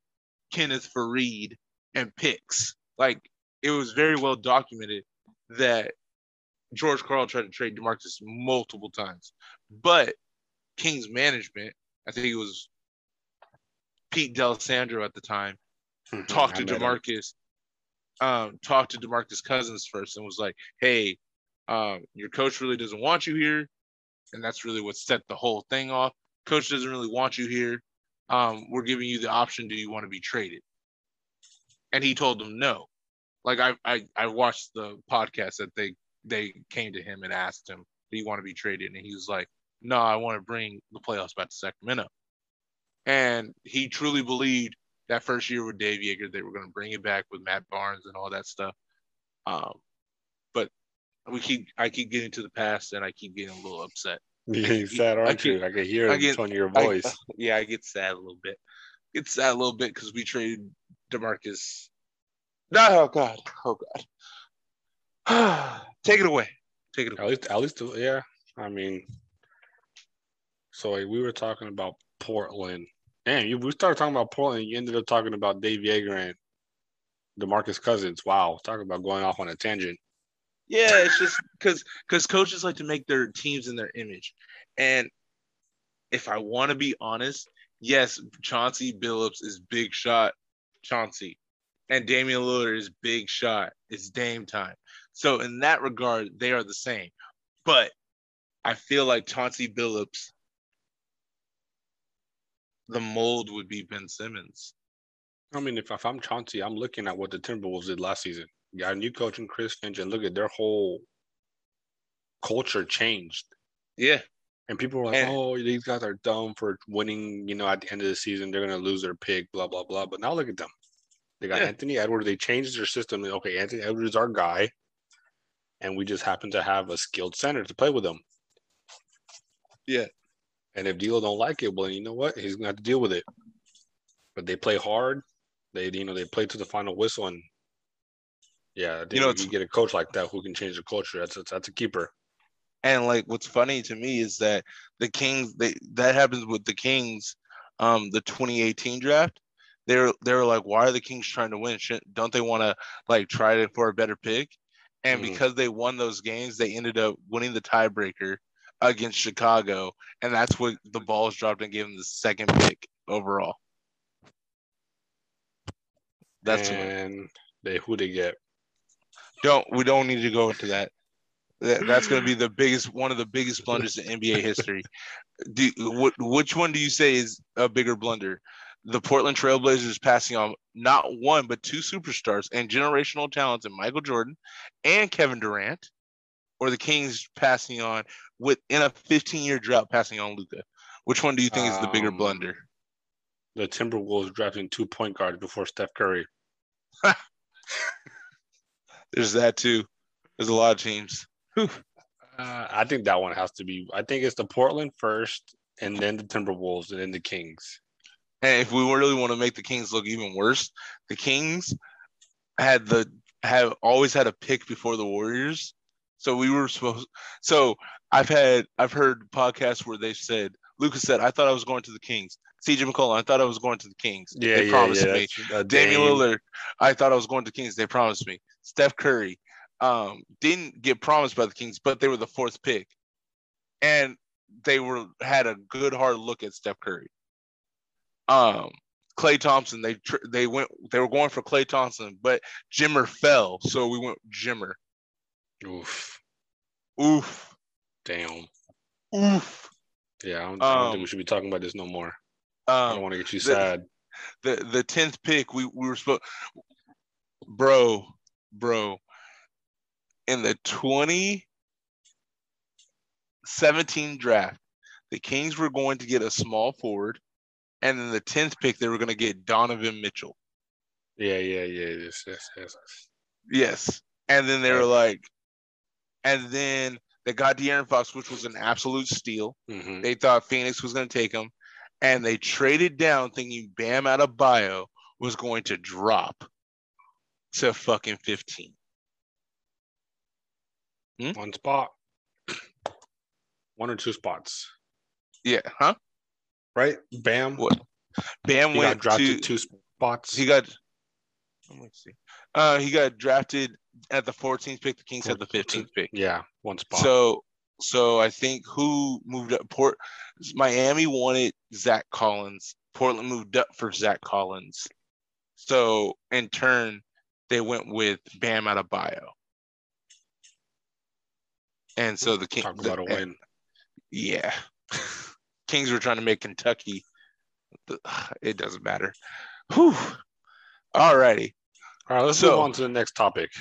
kenneth faried and picks. Like it was very well documented that george karl tried to trade demarcus multiple times. But kings management i think it was pete D'Alessandro at the time Mhm, talked I to. Demarcus, um, talked to Demarcus Cousins first and was like, "Hey, um, your coach really doesn't want you here," and that's really what set the whole thing off. Coach doesn't really want you here. Um, we're giving you the option. Do you want to be traded? And he told them no. Like I, I, I watched the podcast that they they came to him and asked him, "Do you want to be traded?" And he was like, "No, I want to bring the playoffs back to Sacramento." And he truly believed that first year with Dave Joerger, they were going to bring it back with Matt Barnes and all that stuff. Um, but we keep, I keep getting to the past, and I keep getting a little upset. (laughs) You're sad, I aren't get- you? I can hear I it get- on your I- voice. (laughs) yeah, I get sad a little bit. Get sad a little bit because we traded Demarcus. No, oh God, oh God. (sighs) Take it away. Take it away. At least, at least, yeah. I mean, so we were talking about Portland. Damn, you we started talking about Portland. You ended up talking about Dave Joerger and Demarcus Cousins. Wow, talking about going off on a tangent. Yeah, it's just because because coaches like to make their teams in their image, and if I want to be honest, yes, Chauncey Billups is big shot Chauncey, and Damian Lillard is big shot. It's Dame time. So in that regard, they are the same. But I feel like Chauncey Billups, the mold would be Ben Simmons. I mean, if, if I'm Chauncey, I'm looking at what the Timberwolves did last season. Got a new coach in Chris Finch, and look at their whole culture changed. Yeah, And people were like, And- "Oh, these guys are dumb for winning." You know, at the end of the season, they're gonna lose their pick. Blah blah blah. But now look at them. They got Yeah. Anthony Edwards. They changed their system. Okay, Anthony Edwards is our guy, and we just happen to have a skilled center to play with him. Yeah. And if D'Lo don't like it, well, you know what? He's gonna have to deal with it. But they play hard. They, you know, they play to the final whistle, and yeah, You know, you get a coach like that who can change the culture, that's a, that's a keeper. And like what's funny to me is that the Kings they that happens with the Kings um the 2018 draft. They're they're like why are the Kings trying to win? Shit, don't they want to like try to for a better pick? And Mhm. because they won those games, they ended up winning the tiebreaker against Chicago, and that's what the balls dropped and gave them the second pick overall. That's what, and they who they get. don't we don't need to go into that. That- That's going to be the biggest one of the biggest blunders in NBA history. Do what? Which one do you say is a bigger blunder? The Portland Trailblazers passing on not one but two superstars and generational talents in Michael Jordan and Kevin Durant, or the Kings passing on with in a 15 year drought passing on Luka. Which one do you think is the bigger Um, blunder? The Timberwolves drafting two point guards before Steph Curry. (laughs) There's that too. There's a lot of teams. Uh, I think that one has to be. I think it's the Portland first, and then the Timberwolves, and then the Kings. And if we really want to make the Kings look even worse, the Kings had the have always had a pick before the Warriors. So we were supposed so I've had I've heard podcasts where they said Lucas said, I thought I was going to the Kings. CJ McCollum, I thought I was going to the Kings. Yeah, they promised me. that's- uh, Damian Lillard, I thought I was going to the Kings. They promised me. Steph Curry um, didn't get promised by the Kings, but they were the fourth pick, and they were had a good hard look at Steph Curry. Um, Klay Thompson, they tr- they went they were going for Klay Thompson, but Jimmer fell, so we went Jimmer. Oof, Oof, damn. oof. Yeah, I don't, I don't Um, think we should be talking about this no more. I don't Um, want to get you the- sad. the the tenth pick, we we were supposed, bro, bro, in the twenty seventeen draft, the Kings were going to get a small forward, and then the tenth pick they were going to get Donovan Mitchell. Yeah, yeah, yeah. Yes, yes, yes. Yes, and then they were like, and then they got De'Aaron Fox, which was an absolute steal. hmm They thought Phoenix was going to take him, and they traded down thinking Bam Adebayo was going to drop to fucking 15. One spot, one or two spots, Yeah, huh? right? Bam. What? Bam He got went drafted to two spots. he got let me see. Uh he got drafted at the 14th pick, the Kings had the 15th pick. yeah, one spot. So so I think who moved up Port Miami wanted Zach Collins. Portland moved up for Zach Collins. So in turn, they went with Bam Adebayo. And so the Kings Talk about a the- win. Yeah. (laughs) Kings were trying to make Kentucky. It doesn't matter. Whew. All righty. All right, let's so- move on to the next topic.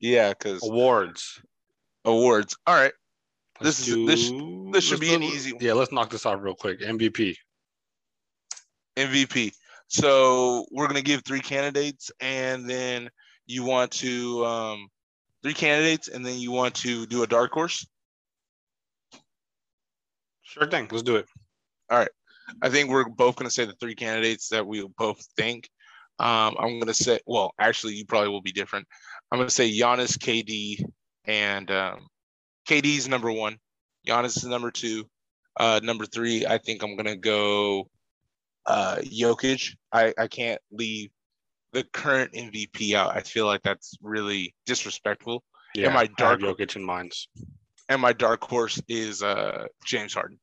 Yeah, because Awards. awards. All right. Let's This is- this- do- this should be an easy one. Yeah, let's knock this off real quick. MVP. MVP. So we're gonna give three candidates, and then you want to um three candidates, and then you want to do a dark horse. Sure thing. Let's do it. All right. I think we're both gonna say the three candidates that we both think. Um, I'm gonna say, well, actually, you probably will be different. I'm gonna say Giannis, KD, and um, KD's number one. Giannis is number two. Uh, number three, I think I'm gonna go uh, Jokic. I I can't leave the current MVP out. I feel like that's really disrespectful. Yeah, and my I have dark- Jokic in minds. And my dark horse is uh, James Harden.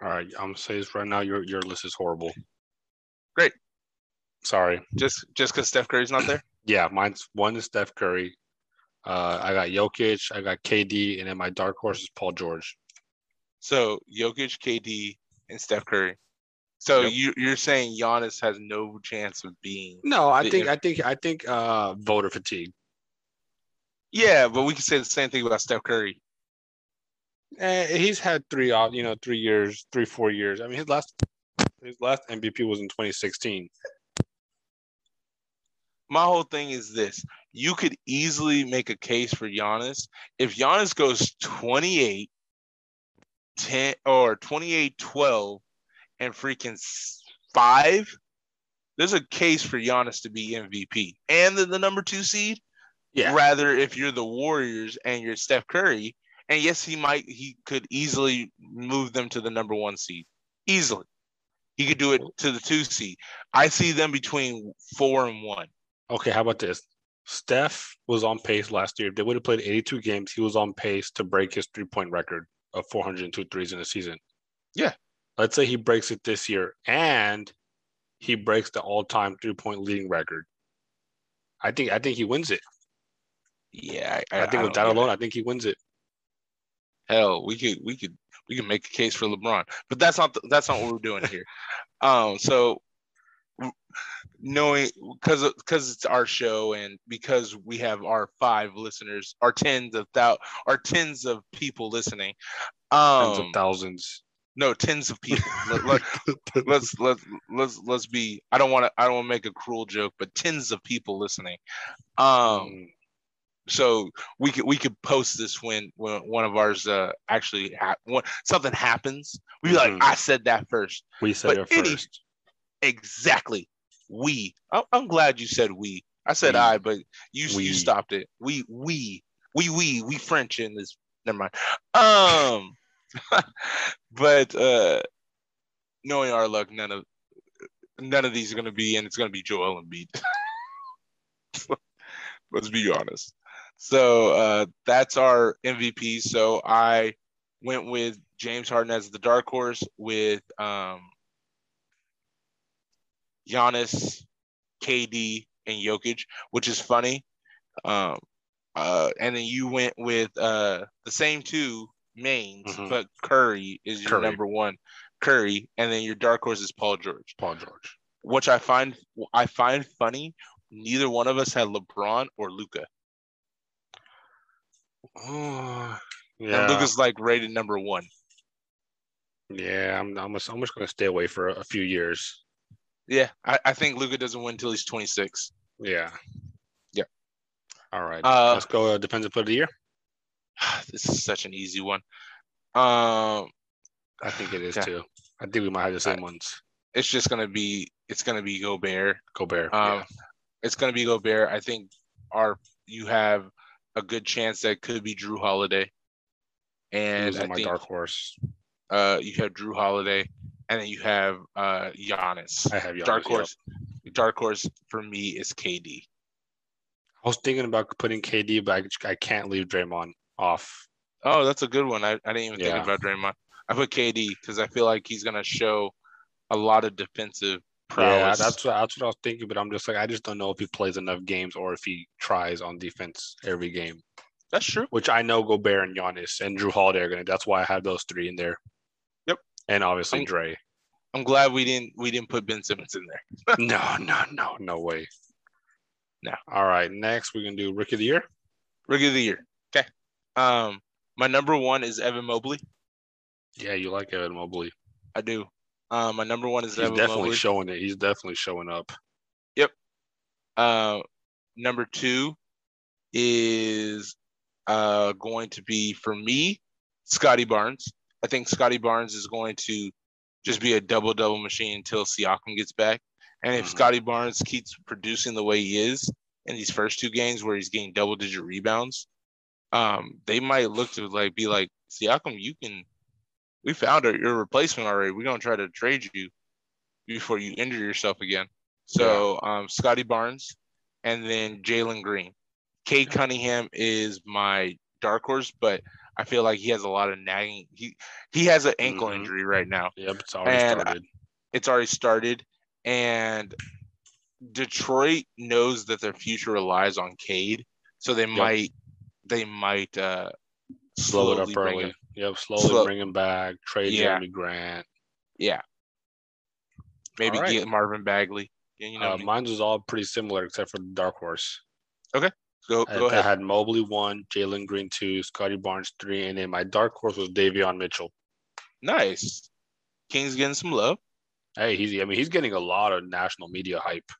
All right, I'm gonna say this right now. Your your list is horrible. Great. Sorry. Just just because Steph Curry's not there. (clears throat) Yeah, mine's one is Steph Curry. Uh, I got Jokic, I got KD, and then my dark horse is Paul George. So Jokic, KD, and Steph Curry. So Yep. you you're saying Giannis has no chance of being? No, I think I think I think uh voter fatigue. Yeah, but we can say the same thing about Steph Curry. Eh, he's had three you know, three years, three four years. I mean, his last his last MVP was in 2016. My whole thing is this: you could easily make a case for Giannis if Giannis goes 28, 10 or 28, 12, and freaking five. There's a case for Giannis to be MVP and then the number two seed. Yeah. Rather, if you're the Warriors and you're Steph Curry, And yes, he might he could easily move them to the number one seed. Easily. He could do it to the two seed. I see them between four and one. Okay, how about this? Steph was on pace last year. If they would have played 82 games, he was on pace to break his three point record of 402 threes in a season. Yeah. Let's say he breaks it this year and he breaks the all time three point leading record. I think I think he wins it. Yeah, I, I think with that alone, I think he wins it. Hell, we could we could we can make a case for LeBron, but that's not the, that's not what we're doing here. (laughs) um, so knowing because because it's our show and because we have our five listeners, our tens of thou, our tens of people listening, um, tens of thousands. No, tens of people. (laughs) let, let, let's let's let's let's be. I don't want to. I don't want to make a cruel joke, but tens of people listening. Um, mm so we could we could post this when when one of ours uh actually ha- when something happens we mm-hmm. like i said that first we said it any, first exactly we. I'm, I'm, glad you said we. I said we. i but you we. you stopped it. We we we we we french in this. Never mind. Um (laughs) but uh knowing our luck none of none of these are going to be and it's going to be joel Embiid (laughs) let's be honest. So uh, that's our MVP. So I went with James Harden as the dark horse with um, Giannis, KD, and Jokic, which is funny. Um, uh, and then you went with uh, the same two mains, mm-hmm. but Curry is your Curry. number one. Curry, and then your dark horse is Paul George. Paul George. Which I find I find funny. Neither one of us had LeBron or Luka. Oh, (sighs) yeah. And Luka's like rated number one. Yeah, I'm I'm just, I'm just gonna stay away for a, a few years. Yeah, I, I think Luka doesn't win until he's 26. Yeah. Yeah. All right. Uh, Let's go uh, defensive player of the year. (sighs) This is such an easy one. Um, I think it is yeah. too. I think we might have the same I, ones. It's just gonna be it's gonna be Gobert. Gobert. Um, yeah. it's gonna be Gobert. I think our you have a good chance that could be Jrue Holiday. And I my think, dark horse. Uh, you have Jrue Holiday, and then you have uh Giannis. I have Giannis, dark horse. Yep. Dark horse for me is KD. I was thinking about putting KD, but I, I can't leave Draymond off. Oh, that's a good one. I, I didn't even yeah. think about Draymond. I put KD because I feel like he's gonna show a lot of defensive prowess. Yeah, that's what that's what I was thinking, but I'm just like I just don't know if he plays enough games or if he tries on defense every game. That's true. Which I know Gobert and Giannis and Jrue Holiday are gonna. That's why I have those three in there. And obviously I'm, Dre. I'm glad we didn't we didn't put Ben Simmons in there. (laughs) no, no, no, no way. No. All right. Next, we're gonna do Rookie of the Year. Rookie of the Year. Okay. Um, my number one is Evan Mobley. Yeah, you like Evan Mobley. I do. Um, my number one is He's Evan definitely Mobley. showing it. He's definitely showing up. Yep. Uh, number two is uh, going to be for me, Scottie Barnes. I think Scottie Barnes is going to just be a double double machine until Siakam gets back. And if mm-hmm. Scottie Barnes keeps producing the way he is in these first two games where he's getting double digit rebounds, um, they might look to like be like Siakam, you can we found your replacement already. We're gonna try to trade you before you injure yourself again. So yeah. um, Scottie Barnes, and then Jalen Green. Cade Cunningham is my dark horse, but I feel like he has a lot of nagging. He he has an ankle mm-hmm. injury right now. Yep, it's already and started. It's already started, and Detroit knows that their future relies on Cade, so they yep. might they might uh, slow it up early. Yep, slowly Slow. bring him back. Trade yeah. Jerami Grant. Yeah. Maybe right. get Marvin Bagley. You know, uh, mine was all pretty similar except for the dark horse. Okay, go go I, ahead. I had Mobley one, Jalen Green two, Scottie Barnes three, and then my dark horse was Davion Mitchell. Nice. King's getting some love. Hey, he's I mean he's getting a lot of national media hype.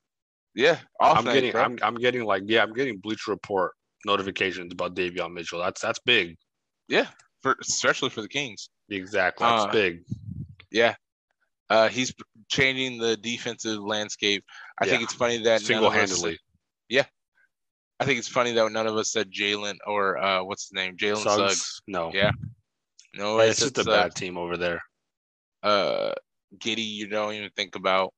Yeah, I'm night, getting I'm, I'm getting like yeah I'm getting Bleacher Report notifications about Davion Mitchell. That's that's big. Yeah, for especially for the Kings. Exactly, that's uh, big. Yeah, uh, he's changing the defensive landscape. I yeah. think it's funny that single handedly. I think it's funny that none of us said Jalen or uh, what's the name? Jalen Suggs. Suggs? No. Yeah. No, it's just a uh, bad team over there. Uh, Giddey, you don't even think about.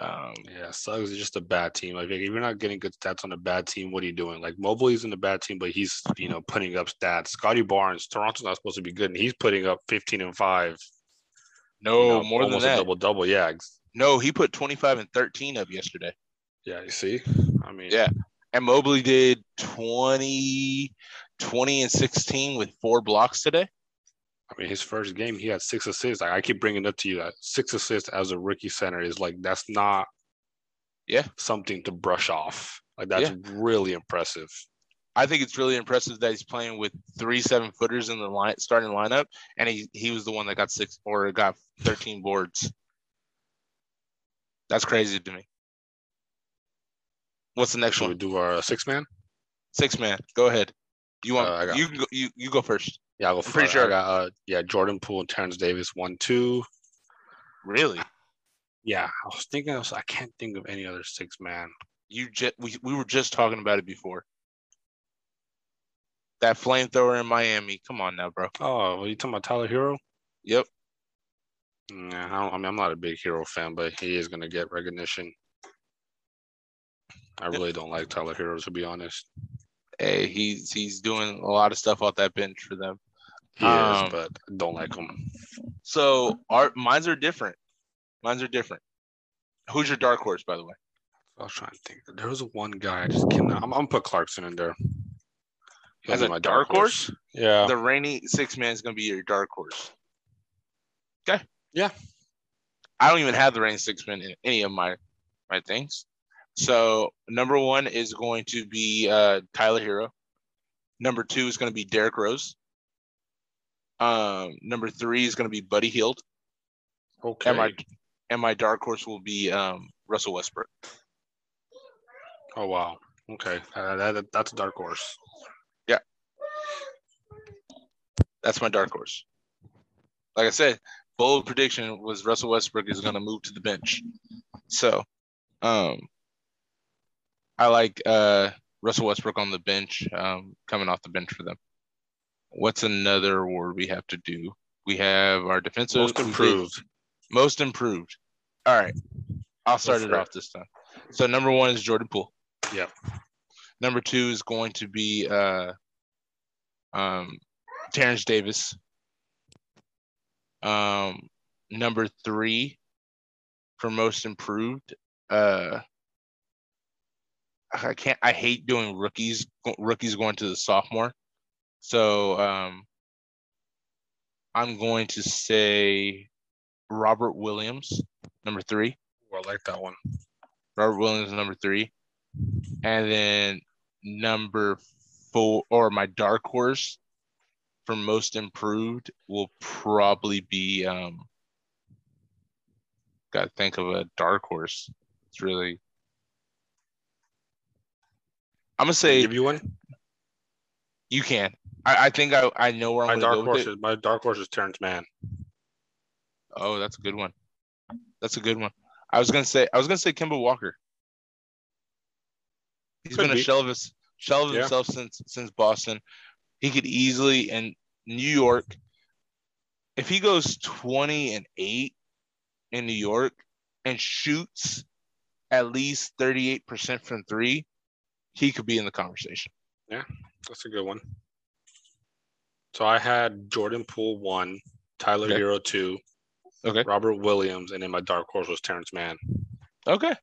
Um, Yeah, Suggs is just a bad team. Like if you're not getting good stats on a bad team, what are you doing? Like Mobley's in a bad team, but he's you know putting up stats. Scottie Barnes, Toronto's not supposed to be good, and he's putting up 15 and five. no, you know, more than that. double double. Yeah, No, he put 25 and 13 up yesterday. yeah. You see, I mean, Yeah. And Mobley did 20, 20 and 16 with four blocks today. I mean, his first game, he had six assists. Like, I keep bringing up to you that six assists as a rookie center is like that's not, Yeah. something to brush off. Like that's Yeah. really impressive. I think it's really impressive that he's playing with three seven footers in the line starting lineup, and he he was the one that got six or got 13 boards. That's crazy to me. What's the next Should we one? do our six man? Six man. Go ahead. You want Uh, I got- you can go, you you go first. Yeah, I'll go I'm pretty first. sure- I got uh, yeah, Jordan Poole and Terence Davis one two. Really? Yeah, I was thinking. I, was, I can't think of any other six man. You just we, we were just talking about it before. That flamethrower in Miami. Come on now, bro. Oh, are you talking about Tyler Herro? Yep. Nah, I, don't, I mean, I'm not a big Herro fan, but he is gonna get recognition. I really don't like Tyler Herro to be honest. Hey, he's he's doing a lot of stuff off that bench for them. He Um, is, but don't like him. So our mines are different. Mines are different. Who's your dark horse, by the way? I was trying to think. There was one guy I just cannot. I'm, I'm gonna put Clarkson in there. He'll As a dark horse? Yeah. The rainy six man is going to be your dark horse. Okay. Yeah. I don't even have the rainy six man in any of my my things. So number one is going to be uh, Tyler Herro. Number two is going to be Derrick Rose. Um, number three is going to be Buddy Hield, okay. and my and my dark horse will be um, Russell Westbrook. oh wow. Okay. Uh, that, that's a dark horse. Yeah, that's my dark horse. Like I said, bold prediction was Russell Westbrook is going to move to the bench. So, um, I like uh, Russell Westbrook on the bench, um, coming off the bench for them. What's another award we have to do? We have our defensive Most improved. Most improved. All right, I'll start it off this time. So number one is Jordan Poole. Yep. Number two is going to be uh, um, Terence Davis. Um, number three for most improved. Uh, I can't. I hate doing rookies. Rookies going to the sophomore. So um, I'm going to say Robert Williams, number three. Oh, I like that one. Robert Williams number three, and then number four or my dark horse for most improved will probably be um. Got to think of a dark horse. It's really. I'm gonna say give you one. you can. I, I think I, I know where I'm My dark go horse is my dark horse is Terrence Mann. Oh, that's a good one. That's a good one. I was gonna say I was gonna say Kemba Walker. He's Could been a shell of his shell of Yeah. himself since since Boston. He could easily in New York. If he goes twenty and eight in New York and shoots at least thirty eight percent from three, he could be in the conversation. Yeah, that's a good one. So I had Jordan Poole one, Tyler Okay. Herro two, Okay. Robert Williams, and then my dark horse was Terrence Mann. Okay.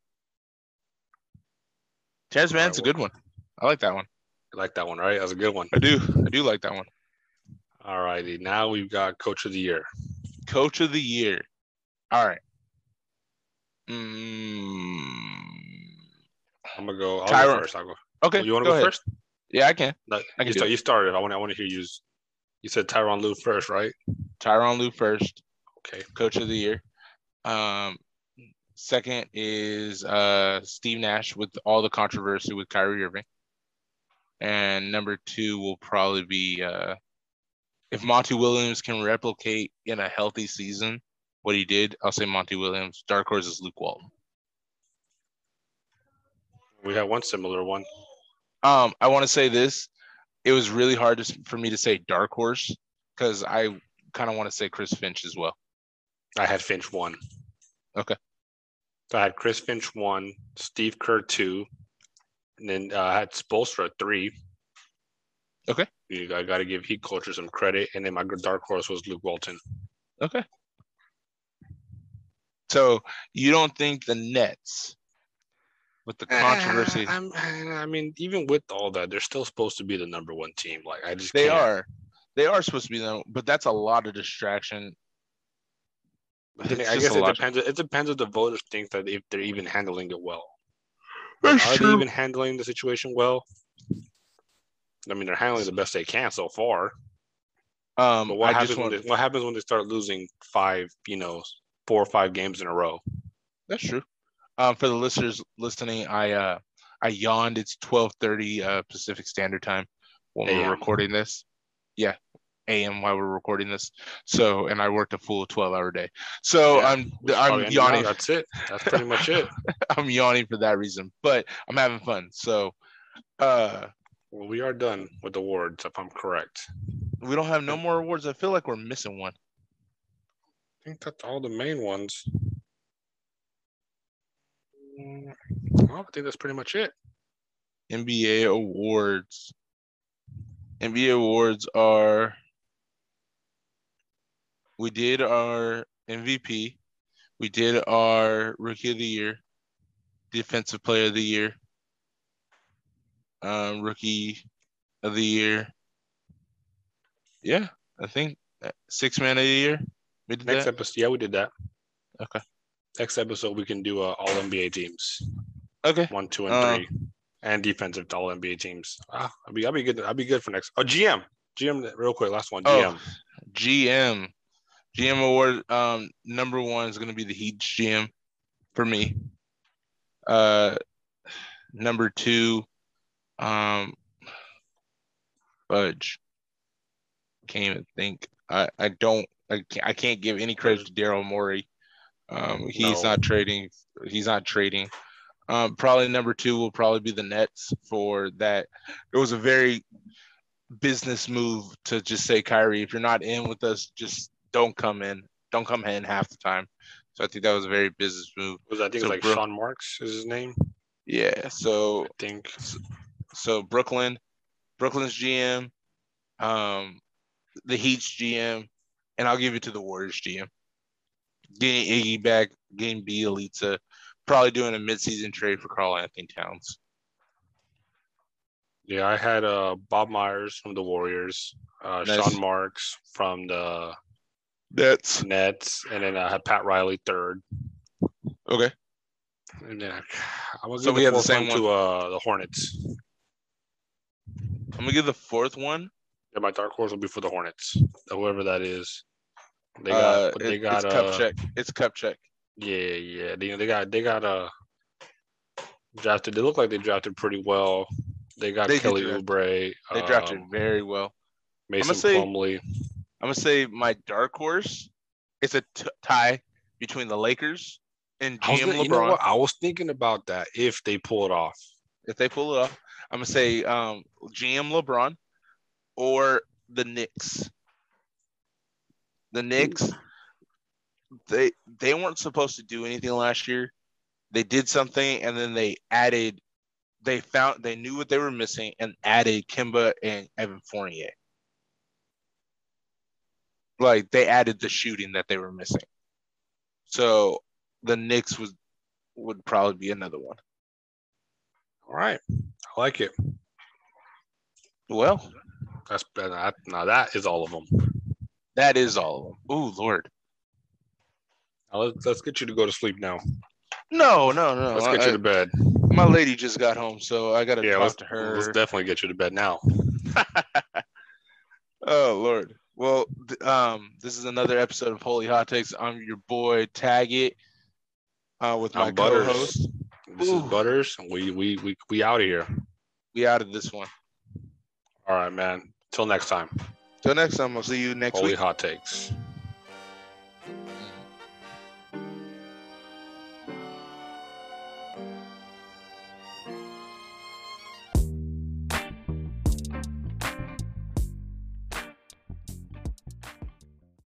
Terrence Mann's a good one. I like that one. I like that one, right? That's a good one. I do. I do like that one. All righty. Now we've got Coach of the Year. Coach of the year. All right. Mm, I'm gonna go. I'll Tyronn. go first. I'll go. Okay. You want to go ahead. first? Yeah, I can. No, I can you, start, you started. I want. I want to hear you. You said Tyronn Lue first, right? Tyronn Lue first, Okay. coach of the year. Um, second is uh Steve Nash with all the controversy with Kyrie Irving. And number two will probably be uh if Monty Williams can replicate in a healthy season what he did, I'll say Monty Williams. Dark horse is Luke Walton. We had one similar one. Um, I want to say this. It was really hard to, for me to say dark horse because I kind of want to say Chris Finch as well. I had Finch one. Okay. So I had Chris Finch one, Steve Kerr two, and then uh, I had Spoelstra three. Okay. I got to give Heat culture some credit, and then my dark horse was Luke Walton. Okay. So you don't think the Nets, with the controversy, Uh, I'm, I mean, even with all that, they're still supposed to be the number one team. Like I just they can't. are, they are supposed to be them, but that's a lot of distraction. I think- It's I guess it lot. depends. It depends if the voters think that if they're even handling it well. That's are they even handling the situation well? I mean, they're handling the best they can so far. Um, But what I happens just when want. they, what happens when they start losing five, you know, four or five games in a row? That's true. Um, for the listeners listening, I uh, I yawned. It's twelve thirty uh, Pacific Standard Time when we're recording this. Yeah, AM while we're recording this. So, and I worked a full twelve hour day. So Yeah, I'm I'm yawning. no, that's it. That's pretty much it. (laughs) I'm yawning for that reason, but I'm having fun. So, uh, Well, we are done with the awards, if I'm correct. we don't have no more awards. I feel like we're missing one. I think that's all the main ones. Well, I think that's pretty much it. NBA awards. NBA awards are we did our MVP, we did our rookie of the year, defensive player of the year, um, rookie of the year. Yeah, I think uh, six man of the year. We did Next that. episode, yeah, we did that. Okay. Next episode, we can do uh, all NBA teams, Okay. one, two, and Uh, three, and defensive all NBA teams. Ah, I'll be, I'll be good. I'll be good for next. Oh, GM, GM, real quick, last one. Oh. GM. GM. GM award um number one is gonna be the Heat GM for me. Uh number two, um Fudge. Can't even think. I, I don't I can't, I can't give any credit to Daryl Morey. Um he's No. not trading he's not trading. Um probably number two will probably be the Nets for that. It was a very business move to just say Kyrie, if you're not in with us, just don't come in. Don't come in half the time. So I think that was a very business move. Was I think So like Bro- Sean Marks is his name. Yeah. So I think. so Brooklyn, Brooklyn's GM, um, the Heat's GM, and I'll give it to the Warriors GM. Getting Iggy back, getting Bjelica, probably doing a midseason trade for Karl-Anthony Towns. Yeah, I had uh Bob Myers from the Warriors, uh, Nice. Sean Marks from the That's Nets, and then I had Pat Riley third. okay. And then I'm gonna So we have the same one to uh the Hornets. I'm gonna give the fourth one. Yeah, my dark horse will be for the Hornets, whoever that is. They got, uh, but they it- got it's uh, Kupchak. It's Kupchak. Yeah, yeah. They, they got they got uh drafted. They look like they drafted pretty well. They got They Kelly Oubre. They drafted um, very well. Mason say- Plumlee. I'm gonna say my dark horse. It's a t- tie between the Lakers and I was gonna- LeBron. you know what? I was thinking about that if they pull it off. If they pull it off, I'm gonna say um, GM LeBron or the Knicks. The Knicks, they they weren't supposed to do anything last year. They did something and then they added. They found they knew what they were missing and added Kemba and Evan Fournier. Like they added the shooting that they were missing. So the Knicks was would probably be another one. All right, I like it. Well, That's that. Now that is all of them. That is all of them. Oh Lord. Let's let's get you to go to sleep now. No, no, no. Let's get I- you to bed. my lady just got home, so I gotta Yeah, talk to her. let's definitely get you to bed now. (laughs) oh Lord. Well, th- um, this is another episode of Holy Hot Takes. I'm your boy Taggett, uh, with my I'm Butters. co-host. This Ooh. is Butters, we we we we out of here. We out of this one. All right, man. Till next time. Till next time, I'll see you next Holy week. hot takes.